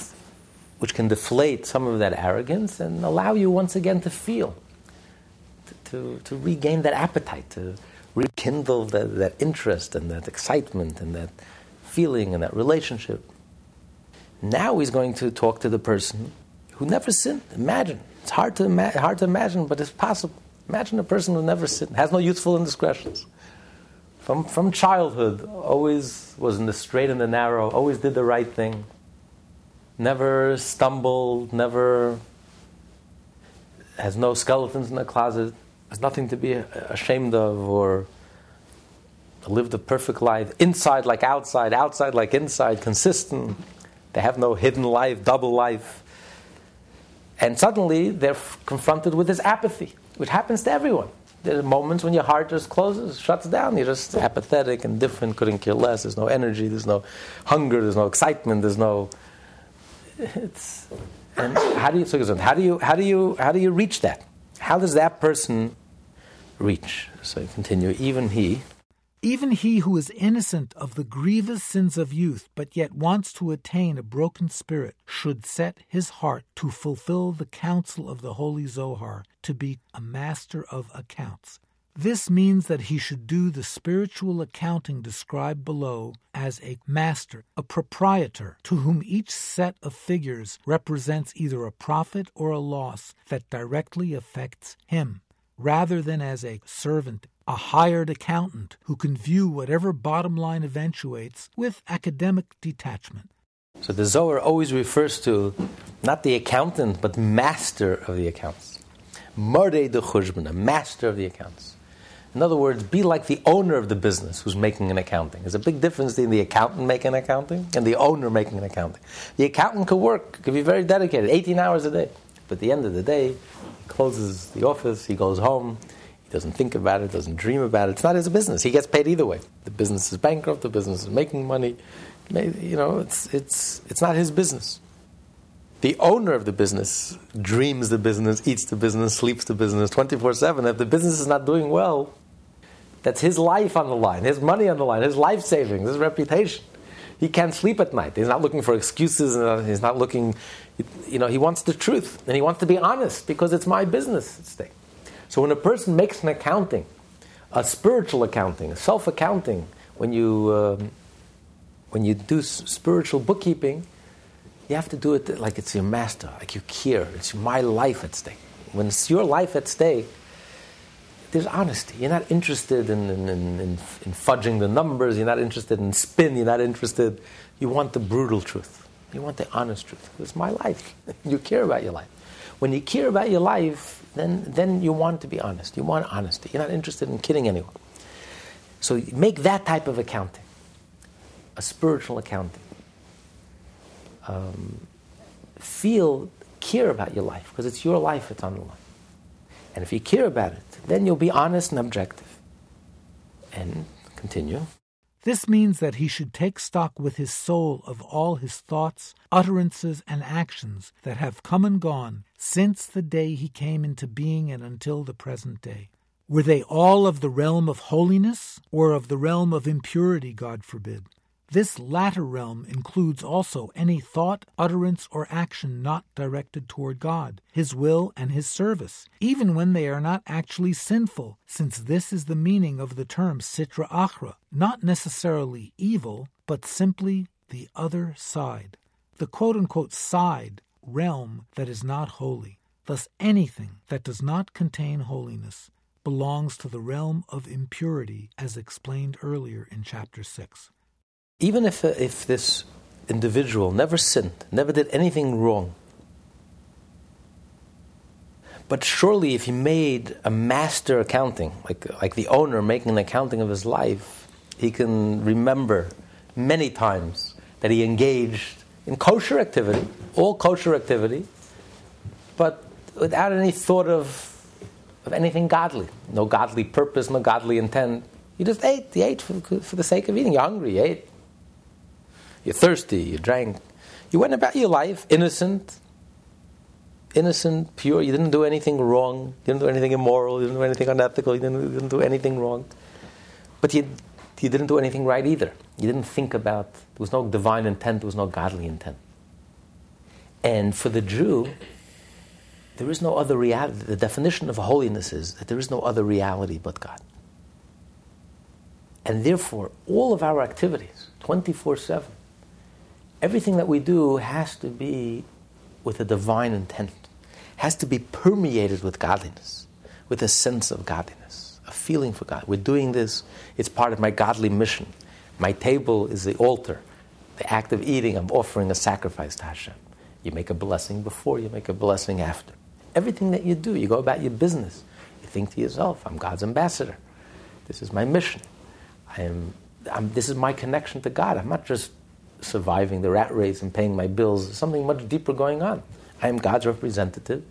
which can deflate some of that arrogance and allow you once again to feel, to, to, to regain that appetite, to rekindle that, that interest and that excitement and that feeling and that relationship. Now he's going to talk to the person who never sinned. Imagine. It's hard to, ima- hard to imagine, but it's possible. Imagine a person who never sinned, has no youthful indiscretions. From, from childhood, always was in the straight and the narrow, always did the right thing never stumbled, never has no skeletons in the closet, has nothing to be ashamed of, or lived a perfect life, inside like outside, outside like inside, consistent. They have no hidden life, double life. And suddenly they're confronted with this apathy, which happens to everyone. There are moments when your heart just closes, shuts down. You're just apathetic, indifferent, couldn't care less. There's no energy, there's no hunger, there's no excitement, there's no it's and how do you so how do you how do you how do you reach that? How does that person reach? So you continue. Even he. Even he who is innocent of the grievous sins of youth, but yet wants to attain a broken spirit, should set his heart to fulfill the counsel of the Holy Zohar, to be a master of accounts. This means that he should do the spiritual accounting described below as a master, a proprietor, to whom each set of figures represents either a profit or a loss that directly affects him, rather than as a servant a hired accountant who can view whatever bottom line eventuates with academic detachment. So the Zohar always refers to not the accountant, but master of the accounts. Marei de Chushbana, a master of the accounts. In other words, be like the owner of the business who's making an accounting. There's a big difference between the accountant making an accounting and the owner making an accounting. The accountant could work, could be very dedicated, 18 hours a day. But at the end of the day, he closes the office, he goes home, he doesn't think about it, doesn't dream about it. It's not his business. He gets paid either way. The business is bankrupt, the business is making money. You know, it's, it's, it's not his business. The owner of the business dreams the business, eats the business, sleeps the business 24 7. If the business is not doing well, that's his life on the line, his money on the line, his life savings, his reputation. He can't sleep at night. He's not looking for excuses. And he's not looking, you know, he wants the truth and he wants to be honest because it's my business at stake. So when a person makes an accounting, a spiritual accounting, a self accounting, when you um, when you do spiritual bookkeeping, you have to do it like it's your master, like you care. It's my life at stake. When it's your life at stake, there's honesty. You're not interested in, in, in, in, fudging the numbers. You're not interested in spin. You're not interested. You want the brutal truth. You want the honest truth. It's my life. [laughs] you care about your life. When you care about your life, then, then you want to be honest. You want honesty. You're not interested in kidding anyone. So make that type of accounting, a spiritual accounting. Um, feel, care about your life, because it's your life that's on the line. And if you care about it, then you'll be honest and objective. And continue. This means that he should take stock with his soul of all his thoughts, utterances, and actions that have come and gone since the day he came into being and until the present day. Were they all of the realm of holiness or of the realm of impurity, God forbid? This latter realm includes also any thought, utterance, or action not directed toward God, His will, and His service, even when they are not actually sinful, since this is the meaning of the term sitra achra, not necessarily evil, but simply the other side. The quote unquote side, realm that is not holy. Thus, anything that does not contain holiness belongs to the realm of impurity, as explained earlier in chapter 6 even if, uh, if this individual never sinned, never did anything wrong, but surely if he made a master accounting, like, like the owner making an accounting of his life, he can remember many times that he engaged in kosher activity, all kosher activity, but without any thought of, of anything godly. No godly purpose, no godly intent. He just ate. He ate for, for the sake of eating. You're hungry, you ate. You're thirsty, you drank. You went about your life innocent, innocent, pure. You didn't do anything wrong. You didn't do anything immoral. You didn't do anything unethical. You didn't, you didn't do anything wrong. But you, you didn't do anything right either. You didn't think about, there was no divine intent, there was no godly intent. And for the Jew, there is no other reality. The definition of holiness is that there is no other reality but God. And therefore, all of our activities, 24 7, everything that we do has to be with a divine intent, has to be permeated with godliness, with a sense of godliness, a feeling for God. We're doing this, it's part of my godly mission. My table is the altar. The act of eating, I'm offering a sacrifice to Hashem. You make a blessing before, you make a blessing after. Everything that you do, you go about your business. You think to yourself, I'm God's ambassador. This is my mission. I am, I'm, this is my connection to God. I'm not just surviving the rat race and paying my bills. There's something much deeper going on. I am God's representative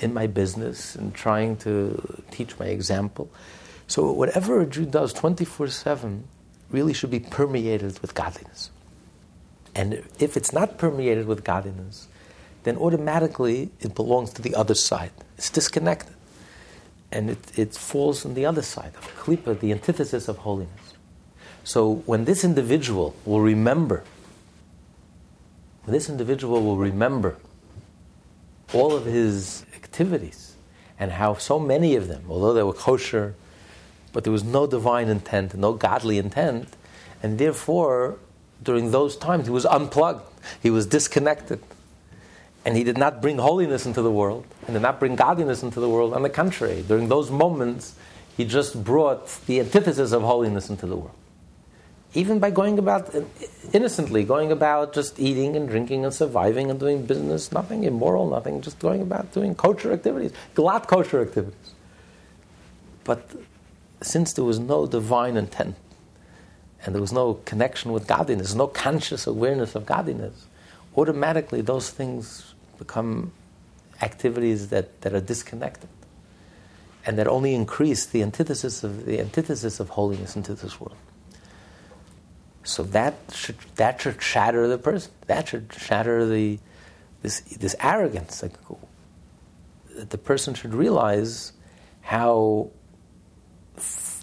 in my business and trying to teach my example. So, whatever a Jew does 24 7 really should be permeated with godliness. And if it's not permeated with godliness, then automatically it belongs to the other side. It's disconnected. And it, it falls on the other side of Klippa, the antithesis of holiness. So when this individual will remember, this individual will remember all of his activities and how so many of them, although they were kosher, but there was no divine intent, no godly intent, and therefore during those times he was unplugged, he was disconnected. And he did not bring holiness into the world, and did not bring godliness into the world. On the contrary, during those moments, he just brought the antithesis of holiness into the world. Even by going about uh, innocently, going about just eating and drinking and surviving and doing business, nothing immoral, nothing, just going about doing kosher activities, glad kosher activities. But since there was no divine intent, and there was no connection with godliness, no conscious awareness of godliness, automatically those things become activities that, that are disconnected and that only increase the antithesis of the antithesis of holiness into this world. So that should that should shatter the person. That should shatter the this this arrogance. Like the person should realize how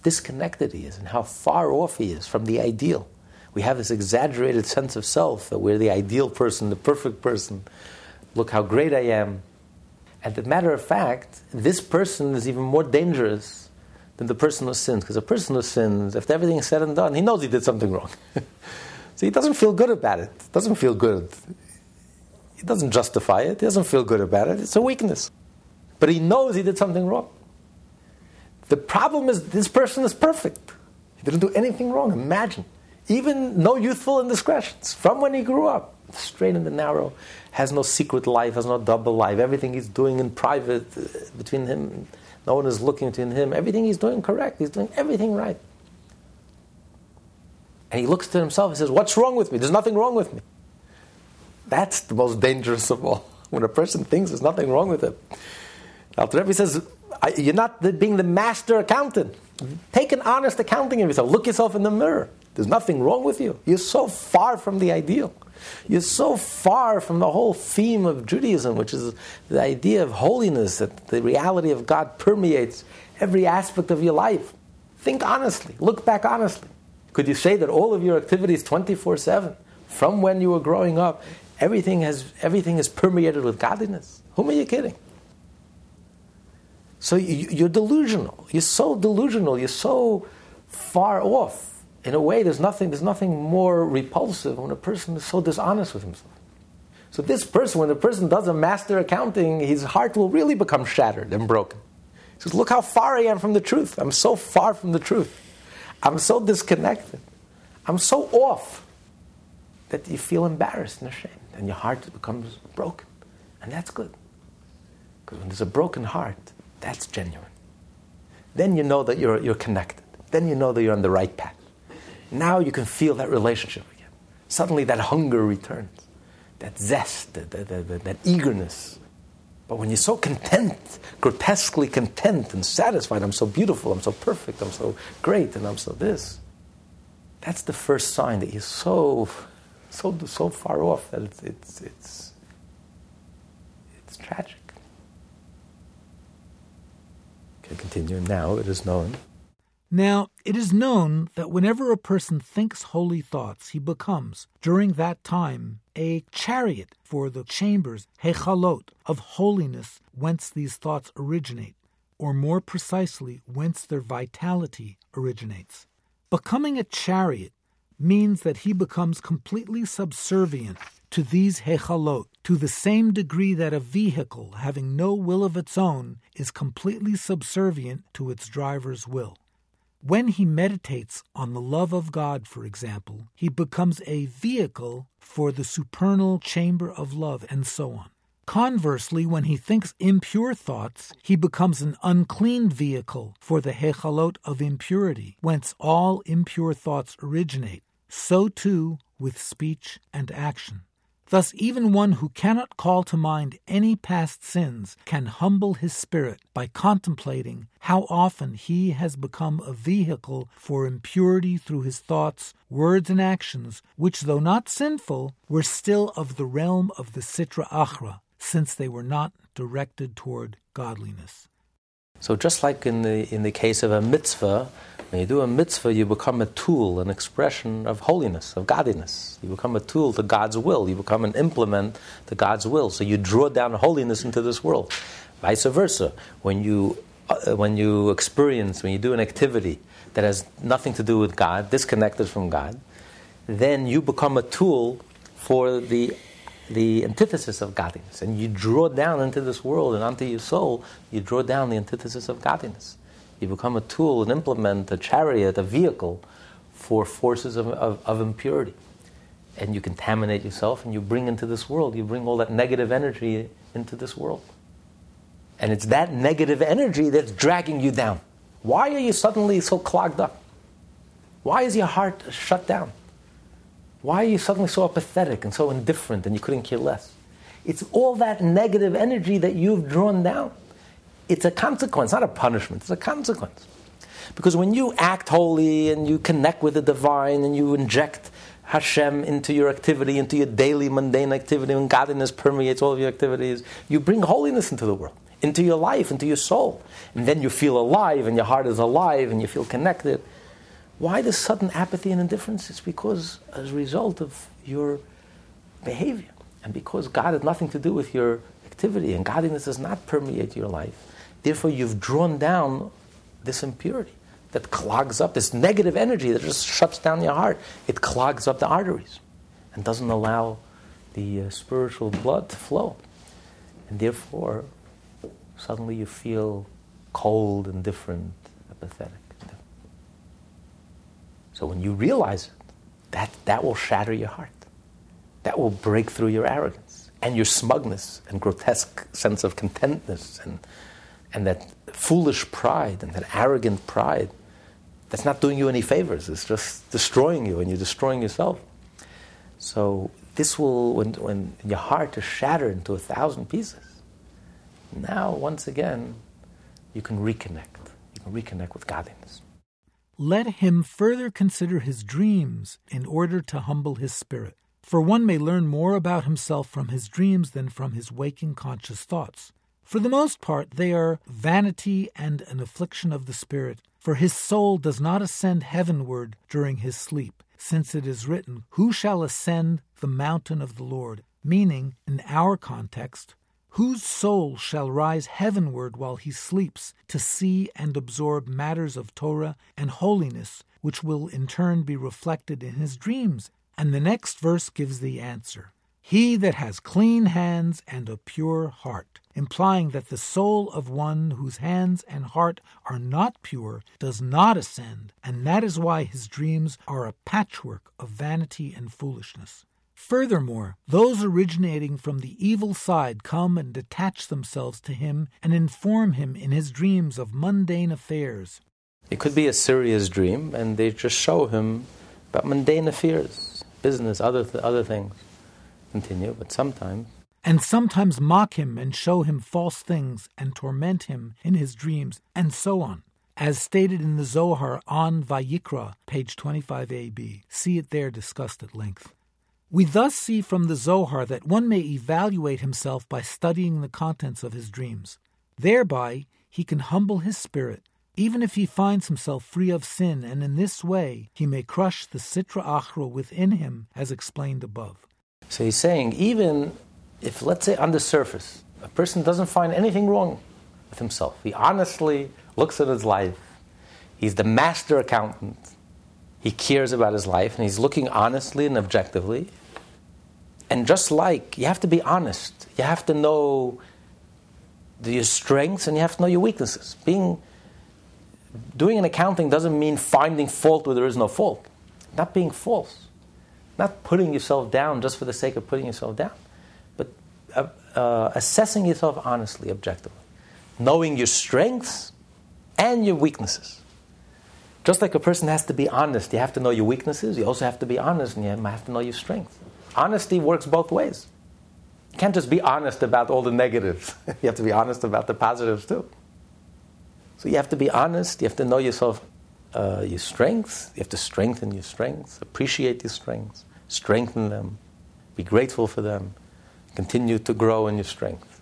disconnected he is and how far off he is from the ideal. We have this exaggerated [laughs] sense of self that we're the ideal person, the perfect person. Look how great I am. And a matter of fact, this person is even more dangerous than the person who sins. Because a person who sins, after everything is said and done, he knows he did something wrong. [laughs] so he doesn't feel good about it. Doesn't feel good. He doesn't justify it. He doesn't feel good about it. It's a weakness. But he knows he did something wrong. The problem is this person is perfect. He didn't do anything wrong. Imagine. Even no youthful indiscretions from when he grew up. Straight and narrow, has no secret life, has no double life. Everything he's doing in private uh, between him, no one is looking to him. Everything he's doing correct. He's doing everything right. And he looks to himself and says, What's wrong with me? There's nothing wrong with me. That's the most dangerous of all. [laughs] When a person thinks there's nothing wrong with him. Alter Rebbe says, you're not being the master accountant. Take an honest accounting of yourself. Look yourself in the mirror. There's nothing wrong with you. You're so far from the ideal. You're so far from the whole theme of Judaism, which is the idea of holiness, that the reality of God permeates every aspect of your life. Think honestly. Look back honestly. Could you say that all of your activities 24 7, from when you were growing up, everything, has, everything is permeated with godliness? Whom are you kidding? So you're delusional. You're so delusional. You're so far off. In a way, there's nothing, there's nothing more repulsive when a person is so dishonest with himself. So this person, when a person does a master accounting, his heart will really become shattered and broken. He says, look how far I am from the truth. I'm so far from the truth. I'm so disconnected. I'm so off that you feel embarrassed and ashamed, and your heart becomes broken. And that's good. Because when there's a broken heart, that's genuine. Then you know that you're, you're connected. Then you know that you're on the right path. Now you can feel that relationship again. Suddenly that hunger returns, that zest, that, that, that, that eagerness. But when you're so content, grotesquely content and satisfied, I'm so beautiful, I'm so perfect, I'm so great, and I'm so this, that's the first sign that you're so, so, so far off that it's, it's, it's, it's tragic. Okay, continue. Now it is known. Now, it is known that whenever a person thinks holy thoughts, he becomes, during that time, a chariot for the chambers, hechalot, of holiness whence these thoughts originate, or more precisely, whence their vitality originates. Becoming a chariot means that he becomes completely subservient to these hechalot to the same degree that a vehicle having no will of its own is completely subservient to its driver's will. When he meditates on the love of God, for example, he becomes a vehicle for the supernal chamber of love, and so on. Conversely, when he thinks impure thoughts, he becomes an unclean vehicle for the hechalot of impurity, whence all impure thoughts originate. So too with speech and action. Thus, even one who cannot call to mind any past sins can humble his spirit by contemplating how often he has become a vehicle for impurity through his thoughts, words, and actions, which, though not sinful, were still of the realm of the Sitra Achra, since they were not directed toward godliness. So just like in the in the case of a mitzvah, when you do a mitzvah, you become a tool, an expression of holiness, of godliness. You become a tool to God's will. You become an implement to God's will. So you draw down holiness into this world. Vice versa, when you uh, when you experience, when you do an activity that has nothing to do with God, disconnected from God, then you become a tool for the the antithesis of godliness, and you draw down into this world and onto your soul. You draw down the antithesis of godliness. You become a tool, an implement, a chariot, a vehicle for forces of, of, of impurity. And you contaminate yourself and you bring into this world, you bring all that negative energy into this world. And it's that negative energy that's dragging you down. Why are you suddenly so clogged up? Why is your heart shut down? Why are you suddenly so apathetic and so indifferent and you couldn't care less? It's all that negative energy that you've drawn down it's a consequence, not a punishment, it's a consequence. Because when you act holy and you connect with the divine and you inject Hashem into your activity, into your daily mundane activity, and godliness permeates all of your activities, you bring holiness into the world, into your life, into your soul. And then you feel alive and your heart is alive and you feel connected. Why this sudden apathy and indifference? It's because as a result of your behavior. And because God has nothing to do with your activity and godliness does not permeate your life. Therefore, you've drawn down this impurity that clogs up, this negative energy that just shuts down your heart. It clogs up the arteries and doesn't allow the uh, spiritual blood to flow. And therefore, suddenly you feel cold, indifferent, apathetic. So when you realize that, that will shatter your heart. That will break through your arrogance and your smugness and grotesque sense of contentness and and that foolish pride and that arrogant pride that's not doing you any favors. It's just destroying you, and you're destroying yourself. So this will, when, when your heart is shattered into a thousand pieces, now once again you can reconnect. You can reconnect with godliness. Let him further consider his dreams in order to humble his spirit. For one may learn more about himself from his dreams than from his waking conscious thoughts. For the most part, they are vanity and an affliction of the spirit, for his soul does not ascend heavenward during his sleep, since it is written, Who shall ascend the mountain of the Lord? Meaning, in our context, Whose soul shall rise heavenward while he sleeps to see and absorb matters of Torah and holiness, which will in turn be reflected in his dreams? And the next verse gives the answer He that has clean hands and a pure heart implying that the soul of one whose hands and heart are not pure does not ascend, and that is why his dreams are a patchwork of vanity and foolishness. Furthermore, those originating from the evil side come and attach themselves to him and inform him in his dreams of mundane affairs. It could be a serious dream, and they just show him about mundane affairs, business, other, th- other things. Continue, but sometimes and sometimes mock him and show him false things and torment him in his dreams, and so on. As stated in the Zohar on Vayikra, page 25ab. See it there discussed at length. We thus see from the Zohar that one may evaluate himself by studying the contents of his dreams. Thereby, he can humble his spirit, even if he finds himself free of sin, and in this way he may crush the Sitra Achra within him, as explained above. So he's saying, even if, let's say, on the surface, a person doesn't find anything wrong with himself, he honestly looks at his life, he's the master accountant, he cares about his life, and he's looking honestly and objectively. And just like you have to be honest, you have to know your strengths and you have to know your weaknesses. Being doing an accounting doesn't mean finding fault where there is no fault. Not being false. Not putting yourself down just for the sake of putting yourself down uh, uh, assessing yourself honestly, objectively, knowing your strengths and your weaknesses. Just like a person has to be honest, you have to know your weaknesses, you also have to be honest and you have to know your strengths. Honesty works both ways. You can't just be honest about all the negatives, [laughs] you have to be honest about the positives too. So you have to be honest, you have to know yourself, uh, your strengths, you have to strengthen your strengths, appreciate your strengths, strengthen them, be grateful for them, continue to grow in your strength.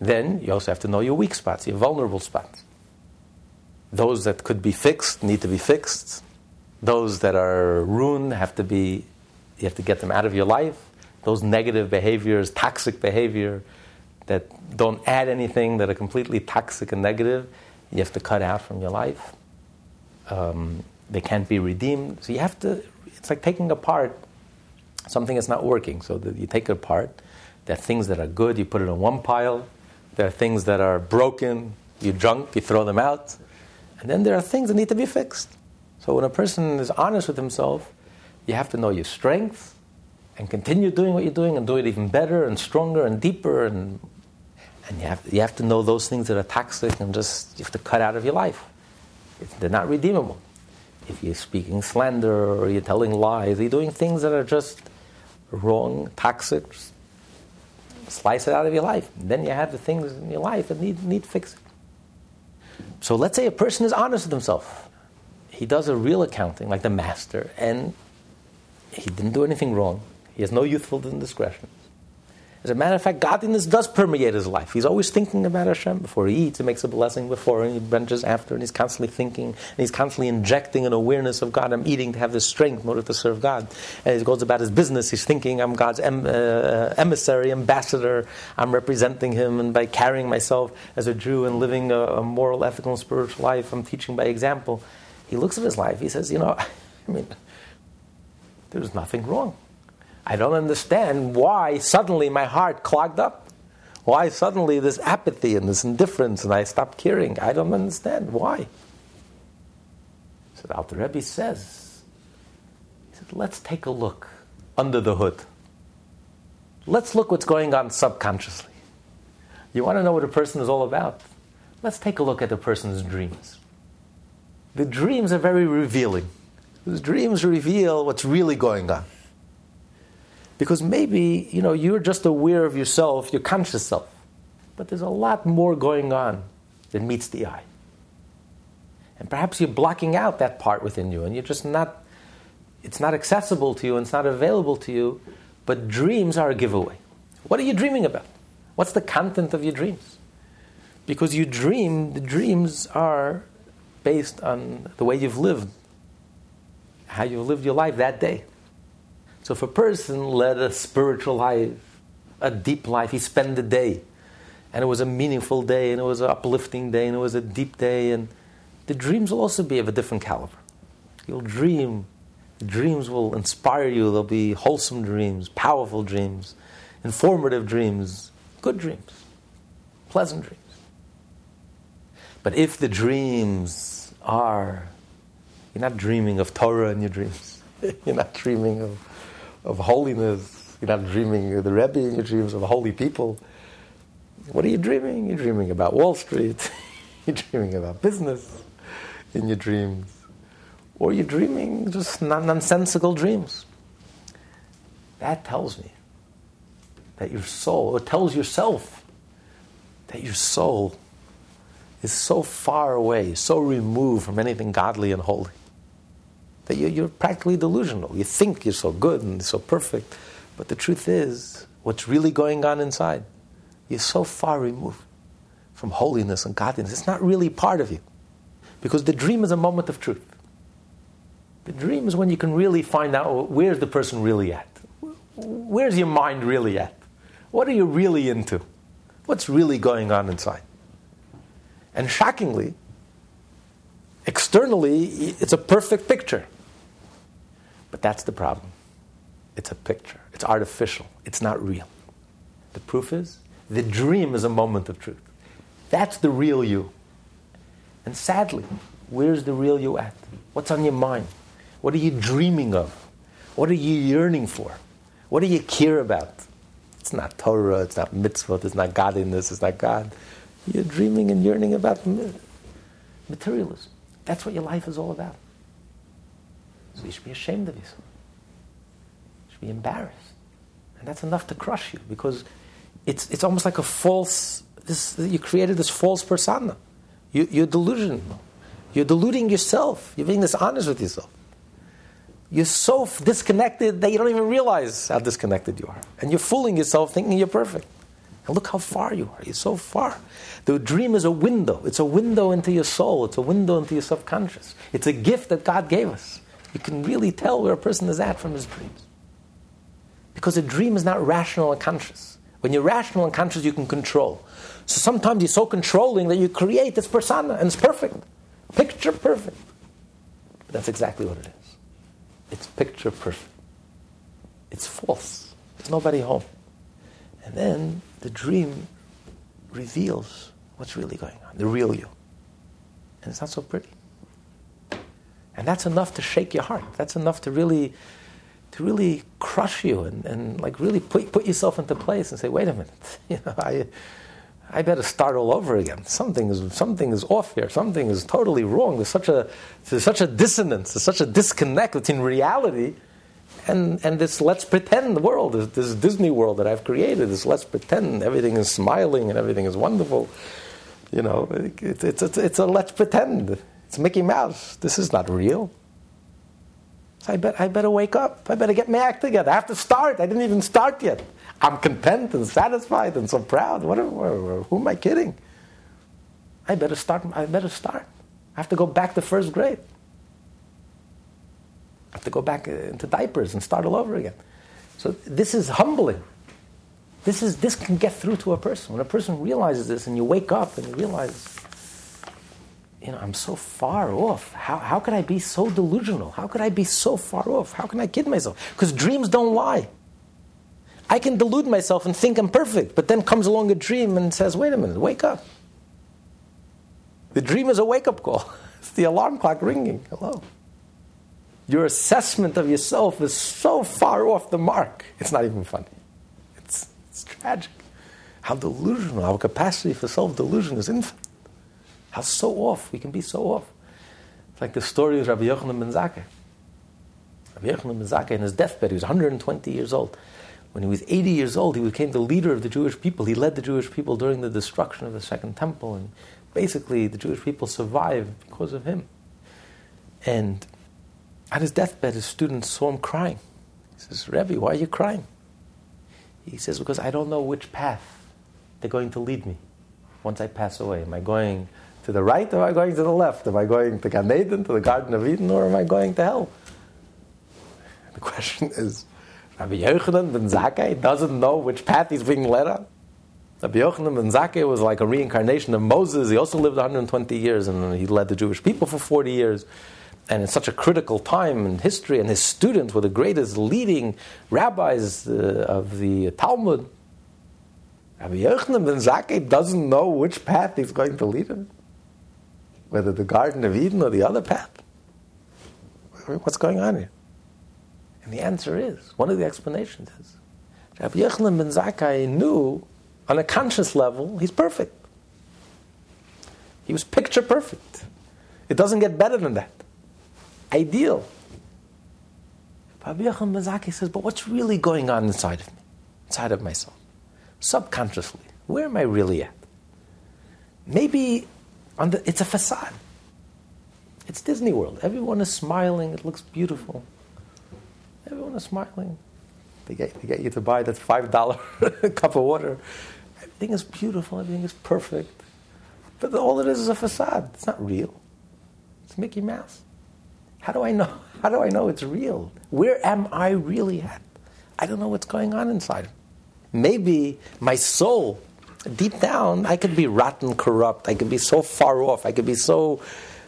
Then you also have to know your weak spots, your vulnerable spots. Those that could be fixed need to be fixed. Those that are ruined have to be, you have to get them out of your life. Those negative behaviors, toxic behavior that don't add anything, that are completely toxic and negative, you have to cut out from your life. Um, they can't be redeemed. So you have to, it's like taking apart something that's not working. So that you take it apart. There are things that are good, you put it in one pile. There are things that are broken, you junk, you throw them out. And then there are things that need to be fixed. So when a person is honest with himself, you have to know your strengths and continue doing what you're doing and do it even better and stronger and deeper and and you have, you have to know those things that are toxic and just you have to cut out of your life. they're not redeemable. If you're speaking slander or you're telling lies, you're doing things that are just wrong, toxic, slice it out of your life. And then you have the things in your life that need, need fixing. So let's say a person is honest with himself. He does a real accounting, like the master, and didn't do anything wrong. He has no youthful indiscretion. As a matter of fact, godliness does permeate his life. He's always thinking about Hashem before he eats. He makes a blessing before, and he benches after, and he's constantly thinking, and he's constantly injecting an awareness of God. I'm eating to have the strength in order to serve God. And he goes about his business. He's thinking, I'm God's em- uh, emissary, ambassador. I'm representing Him, and by carrying myself as a Jew and living a, a moral, ethical, and spiritual life, I'm teaching by example. He looks at his life. He says, you know, [laughs] I mean, there's nothing wrong. I don't understand why suddenly my heart clogged up. Why suddenly this apathy and this indifference and I stopped caring? I don't understand. Why? So the Alter Rebbe says, he said, let's take a look under the hood. Let's look what's going on subconsciously. You want to know what a person is all about? Let's take a look at a person's dreams. The dreams are very revealing. Dreams reveal what's really going on. Because maybe, you know, you're just aware of yourself, your conscious self. But there's a lot more going on than meets the eye. And perhaps you're blocking out that part within you and you're just not, it's not accessible to you and it's not available to you. But dreams are a giveaway. What are you dreaming about? What's the content of your dreams? Because you dream, the dreams are based on the way you've lived, how you've lived your life that day. So if a person led a spiritual life, a deep life, he spent the day, and it was a meaningful day, and it was an uplifting day, and it was a deep day, and the dreams will also be of a different caliber. You'll dream. The dreams will inspire you. They'll be wholesome dreams, powerful dreams, informative dreams, good dreams, pleasant dreams. But if the dreams are, you're not dreaming of Torah in your dreams, [laughs] you're not dreaming of of holiness. You're not dreaming of the Rebbe in your dreams of holy people. What are you dreaming? You're dreaming about Wall Street. [laughs] you're dreaming about business in your dreams. Or you're dreaming just nonsensical dreams. That tells me that your soul, or tells yourself that your soul is so far away, so removed from anything godly and holy that you're, practically delusional. You think you're so good and so perfect, but the truth is, what's really going on inside, you're so far removed from holiness and godliness. It's not really part of you. Because the dream is a moment of truth. The dream is when you can really find out oh, where's the person really at? Where's your mind really at? What are you really into? What's really going on inside? And shockingly, externally, it's a perfect picture. But that's the problem. It's a picture, it's artificial, it's not real. The proof is the dream is a moment of truth. That's the real you. And sadly, where's the real you at? What's on your mind? What are you dreaming of? What are you yearning for? What do you care about? It's not Torah, it's not mitzvot, it's not godliness, it's not God. You're dreaming and yearning about materialism. That's what your life is all about. So you should be ashamed of yourself. You should be embarrassed. And that's enough to crush you because it's, it's almost like a false, this, you created this false persona. You, you're delusional. You're deluding yourself. You're being dishonest with yourself. You're so disconnected that you don't even realize how disconnected you are. And you're fooling yourself thinking you're perfect. And look how far you are. You're so far. The dream is a window. It's a window into your soul. It's a window into your subconscious. It's a gift that God gave us. You can really tell where a person is at from his dreams. Because a dream is not rational and conscious. When you're rational and conscious, you can control. So sometimes you're so controlling that you create this persona and it's perfect. Picture perfect. But that's exactly what it is. It's picture perfect. It's false. There's nobody home. And then the dream reveals what's really going on, the real you. And it's not so pretty. And that's enough to shake your heart. That's enough to really to really crush you and, and like really put, put yourself into place and say, wait a minute, [laughs] you know, I, I better start all over again. Something is, something is off here. Something is totally wrong. There's such a, there's such a dissonance. There's such a disconnect between reality and, and this let's pretend world, this, this Disney world that I've created, this let's pretend everything is smiling and everything is wonderful. You know, it, it's, it's, it's a let's pretend. It's Mickey Mouse. This is not real. So I, bet, I better wake up. I better get my act together. I have to start. I didn't even start yet. I'm content and satisfied and so proud. What, who am I kidding? I better start. I better start. I have to go back to first grade. I have to go back uh, into diapers and start all over again. So this is humbling. This, is, this can get through to a person. When a person realizes this and you wake up and you realize, you know, I'm so far off. How, how could I be so delusional? How could I be so far off? How can I kid myself? Because dreams don't lie. I can delude myself and think I'm perfect, but then comes along a dream and says, wait a minute, wake up. The dream is a wake up call. [laughs] It's the alarm clock ringing. Hello your assessment of yourself is so far off the mark, it's not even funny. It's, it's tragic. How delusional, our capacity for self delusion is infinite. How so off, we can be so off. It's like the story of Rabbi Yochanan ben Zakkai. Rabbi Yochanan ben Zakkai, in his deathbed, he was 120 years old. When he was 80 years old, he became the leader of the Jewish people. He led the Jewish people during the destruction of the Second Temple, and basically the Jewish people survived because of him. And at his deathbed, his students saw him crying. He says, Rebbe, why are you crying? He says, because I don't know which path they're going to lead me once I pass away. Am I going to the right or am I going to the left? Am I going to Gan Eden, to the Garden of Eden, or am I going to hell? The question is, Rabbi Yochanan ben Zakkai doesn't know which path he's being led on. Rabbi Yochanan ben Zakkai was like a reincarnation of Moses. He also lived 120 years and he led the Jewish people for 40 years and in such a critical time in history, and his students were the greatest leading rabbis uh, of the Talmud. Rabbi Yochanan ben Zakkai doesn't know which path he's going to lead him, whether the Garden of Eden or the other path. What's going on here? And the answer is one of the explanations is Rabbi Yochanan ben Zakkai knew on a conscious level he's perfect. He was picture perfect. It doesn't get better than that ideal. Rabbi Yochanan ben Zakkai says, but what's really going on inside of me, inside of myself? Subconsciously, where am I really at? Maybe the, it's a facade. It's Disney World. Everyone is smiling. It looks beautiful. Everyone is smiling. They get, they get you to buy that $5 [laughs] cup of water. Everything is beautiful. Everything is perfect. But all it is is a facade. It's not real. It's Mickey Mouse. How do I know? [laughs] How do I know it's real? Where am I really at? I don't know what's going on inside. Maybe my soul, deep down, I could be rotten, corrupt. I could be so far off. I could be so,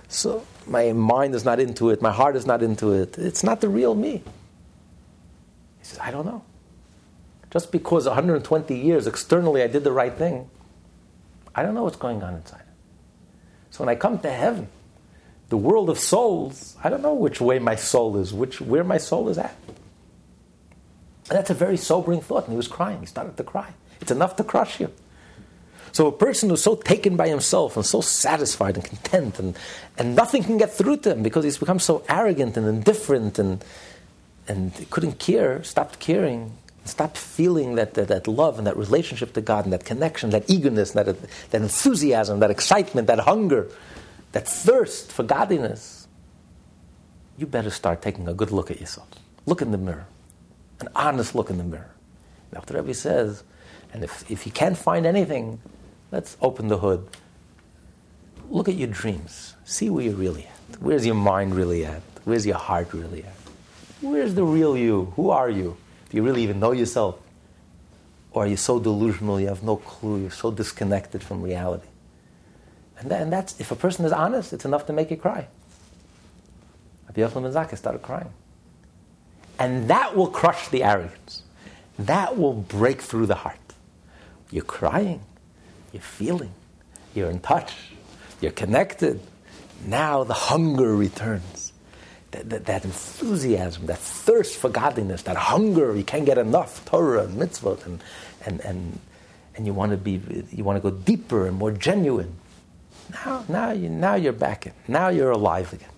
so. My mind is not into it. My heart is not into it. It's not the real me. He says, I don't know. Just because 120 years externally I did the right thing, I don't know what's going on inside. So when I come to heaven, the world of souls, I don't know which way my soul is, which where my soul is at. And that's a very sobering thought. And he was crying. He started to cry. It's enough to crush you. So a person who's so taken by himself and so satisfied and content and, and nothing can get through to him because he's become so arrogant and indifferent and and couldn't care, stopped caring, stopped feeling that, that, that love and that relationship to God and that connection, that eagerness, that, that enthusiasm, that excitement, that hunger that thirst for godliness, you better start taking a good look at yourself. Look in the mirror, an honest look in the mirror. The Rebbe says, And if, if you can't find anything, let's open the hood. Look at your dreams. See where you're really at. Where's your mind really at? Where's your heart really at? Where's the real you? Who are you? Do you really even know yourself? Or are you so delusional you have no clue? You're so disconnected from reality. And, that, that's, if a person is honest, it's enough to make you cry. Rabbi Yochanan ben started crying. And that will crush the arrogance. That will break through the heart. You're crying. You're feeling. You're in touch. You're connected. Now the hunger returns. That, that, that, enthusiasm, that thirst for godliness, that hunger, you can't get enough Torah and mitzvot, and, and, and, and you want to be, you want to go deeper and more genuine. Now, now, you, now you're back in. Now you're alive again.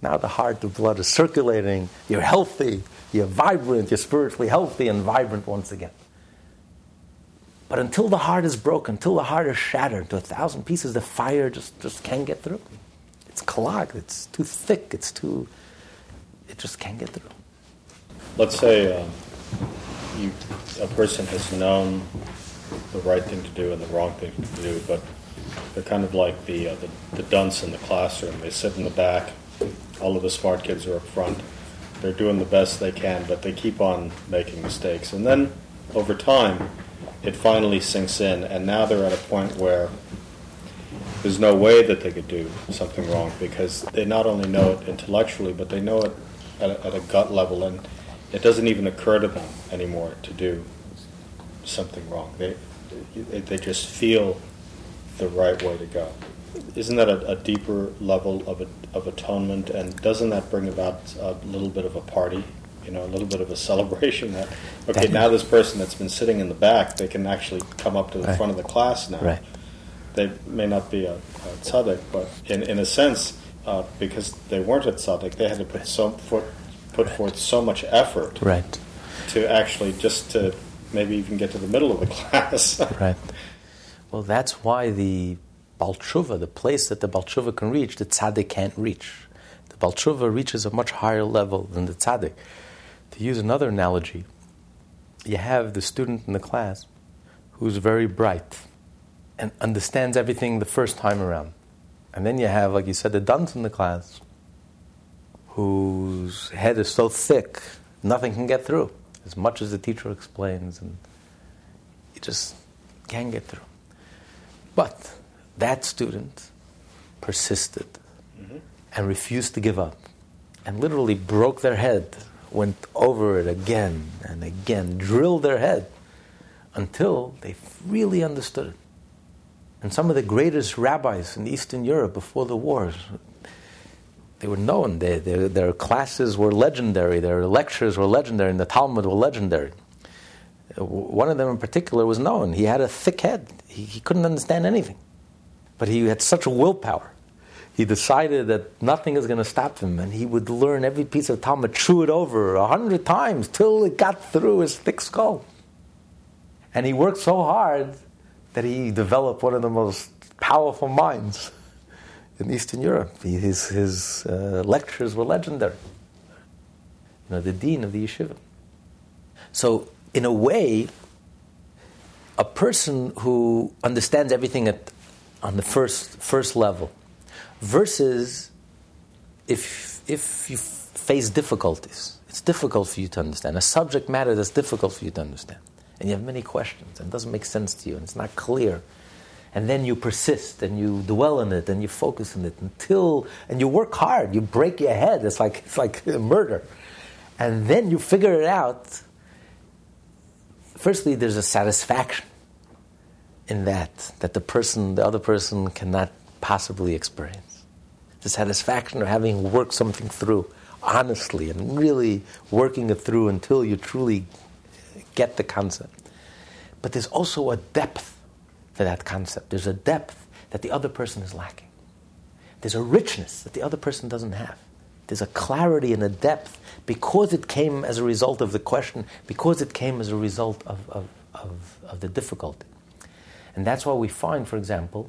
Now the heart, the blood is circulating. You're healthy. You're vibrant. You're spiritually healthy and vibrant once again. But until the heart is broken, until the heart is shattered to a thousand pieces, the fire just, just can't get through. It's clogged. It's too thick. It's too. It just can't get through. Let's say uh, you, a person has known the right thing to do and the wrong thing to do, but they're kind of like the, uh, the, the dunce in the classroom. They sit in the back all of the smart kids are up front. They're doing the best they can, but they keep on making mistakes. And then over time, it finally sinks in, and now they're at a point where there's no way that they could do something wrong because they not only know it intellectually, but they know it at a, at a gut level, and it doesn't even occur to them anymore to do something wrong. They they just feel the right way to go isn't that a, a deeper level of, a, of atonement? And doesn't that bring about a little bit of a party? You know, a little bit of a celebration that [laughs] okay, now this person that's been sitting in the back, they can actually come up to the right. front of the class now. Right. They may not be a, a tzaddik, but in, in a sense, uh, because they weren't a tzaddik, they had to put so put, put right. forth so much effort right. to actually just to maybe even get to the middle of the [laughs] class. right. Well, that's why the baal teshuvah, the place that the baal teshuvah can reach, the tzaddik can't reach. The baal teshuvah reaches a much higher level than the tzaddik. To use another analogy, you have the student in the class who's very bright and understands everything the first time around. And then you have, like you said, the dunce in the class whose head is so thick, nothing can get through. As much as the teacher explains, and you just can't get through. But that student persisted mm-hmm. and refused to give up and literally broke their head, went over it again and again, drilled their head until they really understood it. And some of the greatest rabbis in Eastern Europe before the wars, they were known. They, their classes were legendary, their lectures were legendary, and the Talmud were legendary. One of them in particular was known. He had a thick head, he, he couldn't understand anything. But he had such willpower. He decided that nothing is going to stop him, and he would learn every piece of Talmud, chew it over a hundred times till it got through his thick skull. And he worked so hard that he developed one of the most powerful minds in Eastern Europe. His, his uh, lectures were legendary. You know, the dean of the yeshiva. So, in a way, a person who understands everything at on the first first level, versus if if you face difficulties, it's difficult for you to understand. A subject matter that's difficult for you to understand, and you have many questions and it doesn't make sense to you and it's not clear, and then you persist and you dwell in it and you focus on it until and you work hard, you break your head. It's like it's like murder, and then you figure it out. Firstly, there's a satisfaction in that that the person, the other person, cannot possibly experience. The satisfaction of having worked something through honestly and really working it through until you truly get the concept. But there's also a depth to that concept. There's a depth that the other person is lacking. There's a richness that the other person doesn't have. There's a clarity and a depth because it came as a result of the question, because it came as a result of, of, of, of the difficulty. And that's why we find, for example,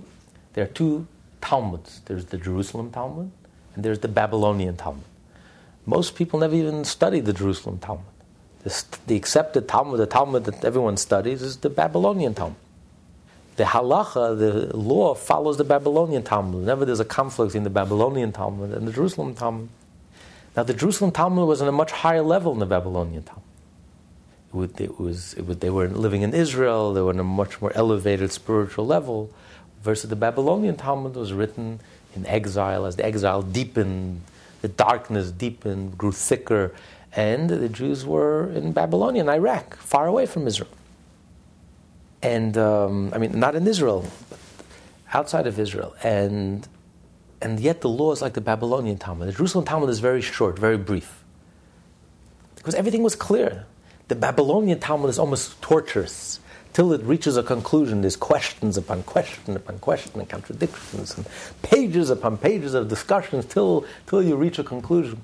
there are two Talmuds. There's the Jerusalem Talmud and there's the Babylonian Talmud. Most people never even study the Jerusalem Talmud. The, the accepted Talmud, the Talmud that everyone studies, is the Babylonian Talmud. The halacha, the law, follows the Babylonian Talmud. Whenever there's a conflict in the Babylonian Talmud and the Jerusalem Talmud. Now, the Jerusalem Talmud was on a much higher level than the Babylonian Talmud. It, was, it would, they were living in Israel, they were on a much more elevated spiritual level, versus the Babylonian Talmud was written in exile. As the exile deepened, the darkness deepened, grew thicker, and the Jews were in Babylonia, in Iraq, far away from Israel. And um, I mean, not in Israel, but outside of Israel. And, and yet the law is like the Babylonian Talmud. The Jerusalem Talmud is very short, very brief. Because everything was clear. The Babylonian Talmud is almost torturous till it reaches a conclusion. There's questions upon question upon question and contradictions and pages upon pages of discussions till, till you reach a conclusion.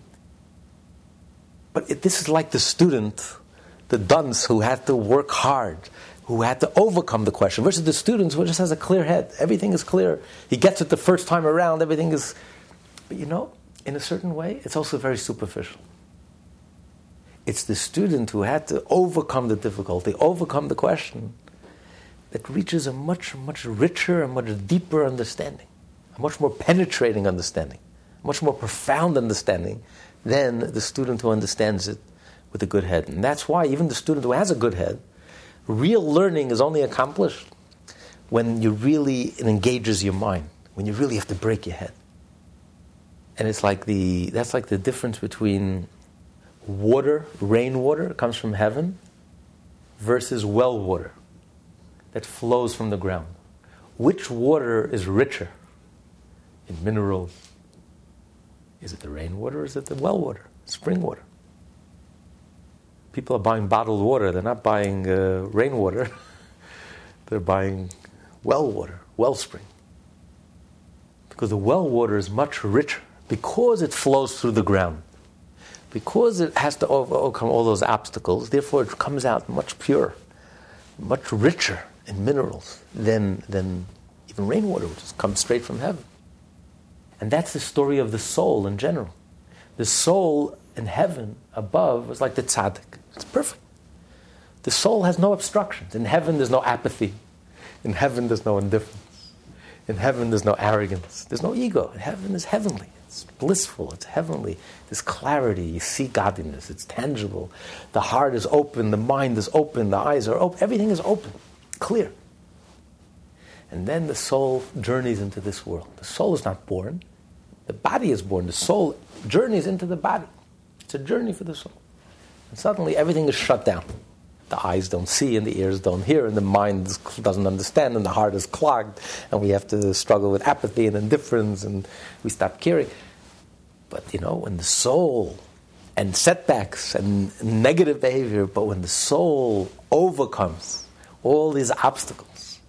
But it, this is like the student, the dunce who had to work hard, who had to overcome the question, versus the student who just has a clear head. Everything is clear. He gets it the first time around, everything is. But you know, in a certain way, it's also very superficial. It's the student who had to overcome the difficulty, overcome the question, that reaches a much, much richer and much deeper understanding, a much more penetrating understanding, a much more profound understanding than the student who understands it with a good head. And that's why even the student who has a good head, real learning is only accomplished when you really it engages your mind, when you really have to break your head. And it's like the that's like the difference between water, rainwater comes from heaven, versus well water that flows from the ground. Which water is richer in minerals, is it the rainwater or is it the well water, spring water? People are buying bottled water, they're not buying uh, rainwater, [laughs] they're buying well water, wellspring. Because the well water is much richer because it flows through the ground. Because it has to overcome all those obstacles, therefore it comes out much purer, much richer in minerals than, than even rainwater, which comes straight from heaven. And that's the story of the soul in general. The soul in heaven above was like the tzaddik. It's perfect. The soul has no obstructions. In heaven, there's no apathy. In heaven, there's no indifference. In heaven, there's no arrogance. There's no ego. In heaven is heavenly. It's blissful. It's heavenly. There's clarity. You see godliness. It's tangible. The heart is open. The mind is open. The eyes are open. Everything is open, clear. And then the soul journeys into this world. The soul is not born. The body is born. The soul journeys into the body. It's a journey for the soul. And suddenly everything is shut down. The eyes don't see, and the ears don't hear, and the mind doesn't understand, and the heart is clogged, and we have to struggle with apathy and indifference, and we stop caring. But you know, when the soul and setbacks and negative behavior, but when the soul overcomes all these obstacles,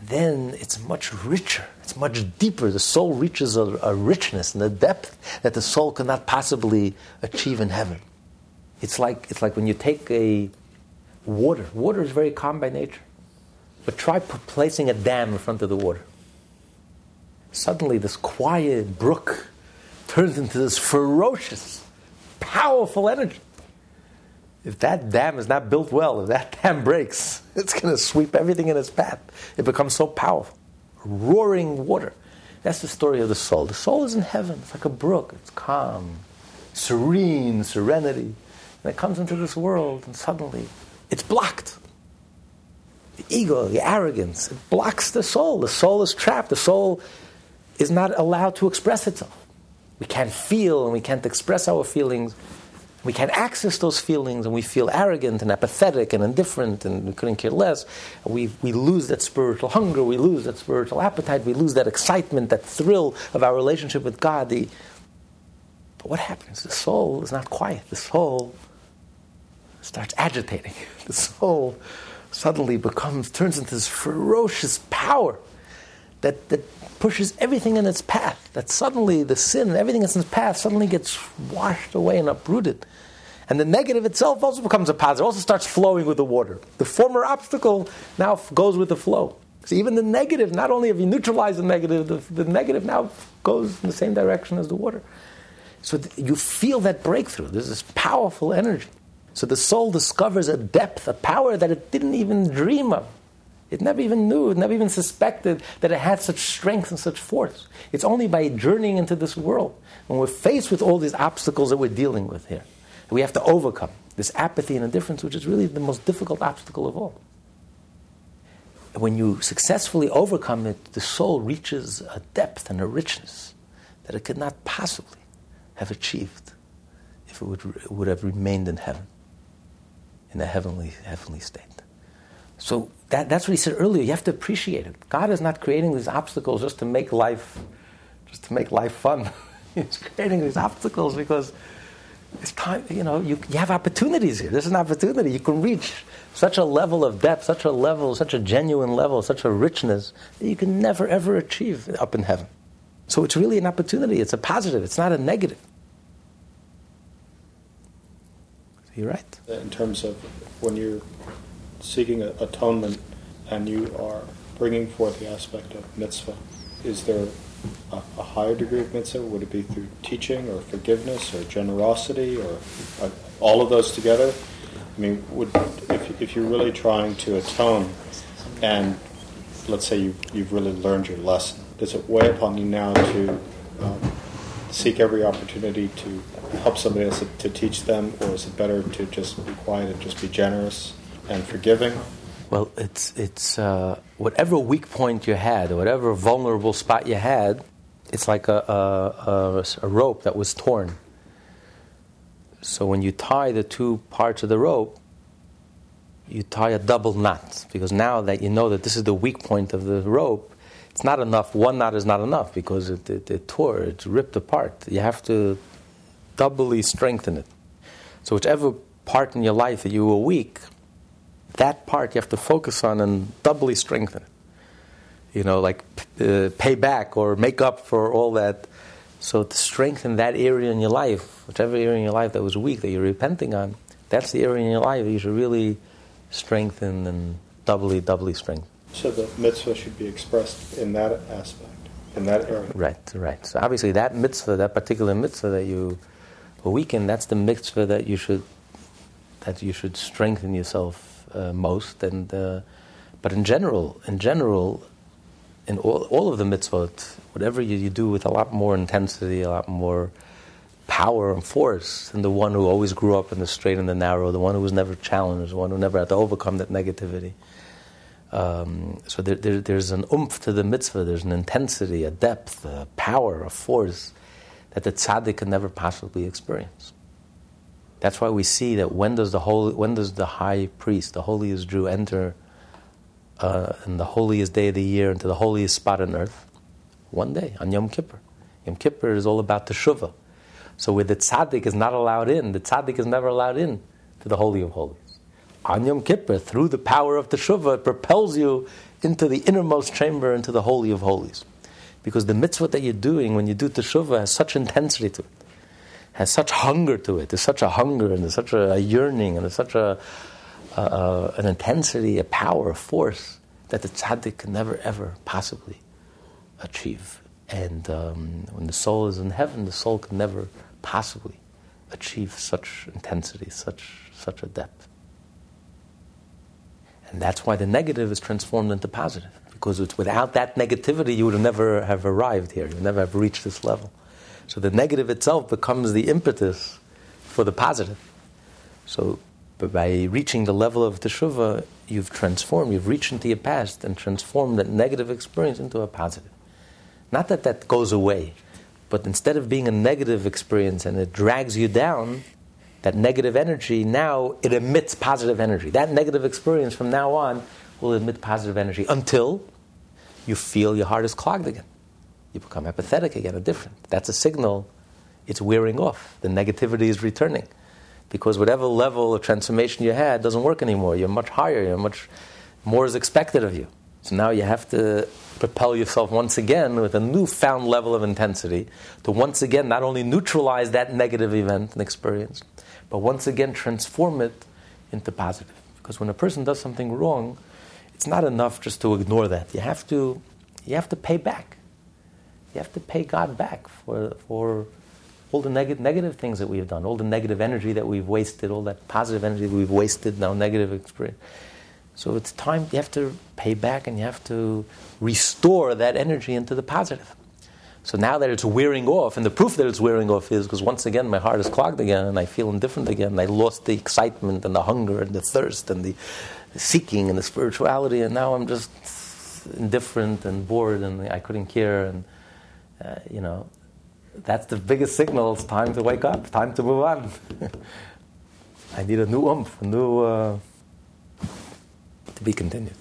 then it's much richer, it's much deeper. The soul reaches a, a, richness and a depth that the soul cannot possibly achieve in heaven. It's like, it's like when you take a water, water is very calm by nature, but try p- placing a dam in front of the water. Suddenly, this quiet brook turns into this ferocious, powerful energy if that dam is not built well, if that [laughs] dam breaks, it's going to sweep everything in its path. It becomes so powerful. Roaring water. That's the story of the soul. The soul is in heaven. It's like a brook. It's calm, serene, serenity. And it comes into this world, and suddenly it's blocked. The ego, the arrogance, it blocks the soul. The soul is trapped. The soul is not allowed to express itself. We can't feel and we can't express our feelings we can't access those feelings and we feel arrogant and apathetic and indifferent and we couldn't care less. We, we lose that spiritual hunger, we lose that spiritual appetite, we lose that excitement, that thrill of our relationship with God. The, but what happens? The soul is not quiet. The soul starts agitating. [laughs] The soul suddenly becomes, turns into this ferocious power that, that pushes everything in its path. That suddenly the sin, and everything that's in its path, suddenly gets washed away and uprooted. And the negative itself also becomes a positive, also starts flowing with the water. The former obstacle now goes with the flow. So even the negative, not only have you neutralized the negative, the, the negative now goes in the same direction as the water. So th- you feel that breakthrough. There's this powerful energy. So the soul discovers a depth, a power that it didn't even dream of. It never even knew, it never even suspected that it had such strength and such force. It's only by journeying into this world, when we're faced with all these obstacles that we're dealing with here, we have to overcome this apathy and indifference, which is really the most difficult obstacle of all. When you successfully overcome it, the soul reaches a depth and a richness that it could not possibly have achieved if it would, it would have remained in heaven, in a heavenly, heavenly state. So that, that's what he said earlier. You have to appreciate it. God is not creating these obstacles just to make life, just to make life fun. [laughs] He's creating these obstacles because it's time. You know, you, you have opportunities here. This is an opportunity. You can reach such a level of depth, such a level, such a genuine level, such a richness that you can never ever achieve up in heaven. So it's really an opportunity. It's a positive. It's not a negative. You're right. In terms of when you're seeking atonement and you are bringing forth the aspect of mitzvah, is there a, a, higher degree of mitzvah? Would it be through teaching or forgiveness or generosity or uh, all of those together? I mean, would, if, if you're really trying to atone and let's say you, you've really learned your lesson, does it weigh upon you now to um, seek every opportunity to help somebody else to teach them, or is it better to just be quiet and just be generous? and forgiving? Well, it's, it's uh, whatever weak point you had, or whatever vulnerable spot you had, it's like a, a, a, rope that was torn. So when you tie the two parts of the rope, you tie a double knot because now that you know that this is the weak point of the rope, it's not enough. One knot is not enough because it, it, it tore, it's ripped apart. You have to doubly strengthen it. So whichever part in your life that you were weak, that part you have to focus on and doubly strengthen it. You know, like uh, pay back or make up for all that. So to strengthen that area in your life, whichever area in your life that was weak that you're repenting on, that's the area in your life that you should really strengthen and doubly, doubly strengthen. So the mitzvah should be expressed in that aspect, in that area. Right, right. So obviously that mitzvah, that particular mitzvah that you weaken, that's the mitzvah that you should that you should strengthen yourself uh, most. And uh, but in general, in general, in all, all of the mitzvot, whatever you, you do with a lot more intensity, a lot more power and force than the one who always grew up in the straight and the narrow, the one who was never challenged, the one who never had to overcome that negativity. Um, so there, there, there's an oomph to the mitzvah, there's an intensity, a depth, a power, a force that the tzaddik can never possibly experience. That's why we see that when does the holy, when does the high priest, the holiest Jew, enter uh, in the holiest day of the year into the holiest spot on earth? One day on Yom Kippur. Yom Kippur is all about teshuvah. So where the tzaddik is not allowed in, the tzaddik is never allowed in to the holy of holies. On Yom Kippur, through the power of teshuvah, it propels you into the innermost chamber, into the holy of holies. Because the mitzvah that you're doing when you do teshuvah has such intensity to it has such hunger to it. There's such a hunger and there's such a, yearning and there's such a, a, an intensity, a power, a force that the tzaddik can never ever possibly achieve. And um, when the soul is in heaven, the soul can never possibly achieve such intensity, such such a depth. And that's why the negative is transformed into positive. Because without that negativity, you would have never have arrived here. You would never have reached this level. So the negative itself becomes the impetus for the positive. So by reaching the level of teshuvah, you've transformed, you've reached into your past and transformed that negative experience into a positive. Not that that goes away, but instead of being a negative experience and it drags you down, that negative energy now it emits positive energy. That negative experience from now on will emit positive energy until you feel your heart is clogged again you become apathetic again, or different. That's a signal it's wearing off. The negativity is returning. Because whatever level of transformation you had doesn't work anymore. You're much higher, you're much more is expected of you. So now you have to propel yourself once again with a newfound level of intensity to once again not only neutralize that negative event and experience, but once again transform it into positive. Because when a person does something wrong, it's not enough just to ignore that. You have to, you have to pay back you have to pay God back for, for all the neg- negative things that we've done, all the negative energy that we've wasted, all that positive energy that we've wasted, now negative experience. So it's time, you have to pay back and you have to restore that energy into the positive. So now that it's wearing off, and the proof that it's wearing off is because once again my heart is clogged again and I feel indifferent again, and I lost the excitement and the hunger and the thirst and the seeking and the spirituality, and now I'm just indifferent and bored and I couldn't care, and uh, you know, that's the biggest signal. It's time to wake up, time to move on. [laughs] I need a new oomph, a new uh, to be continued.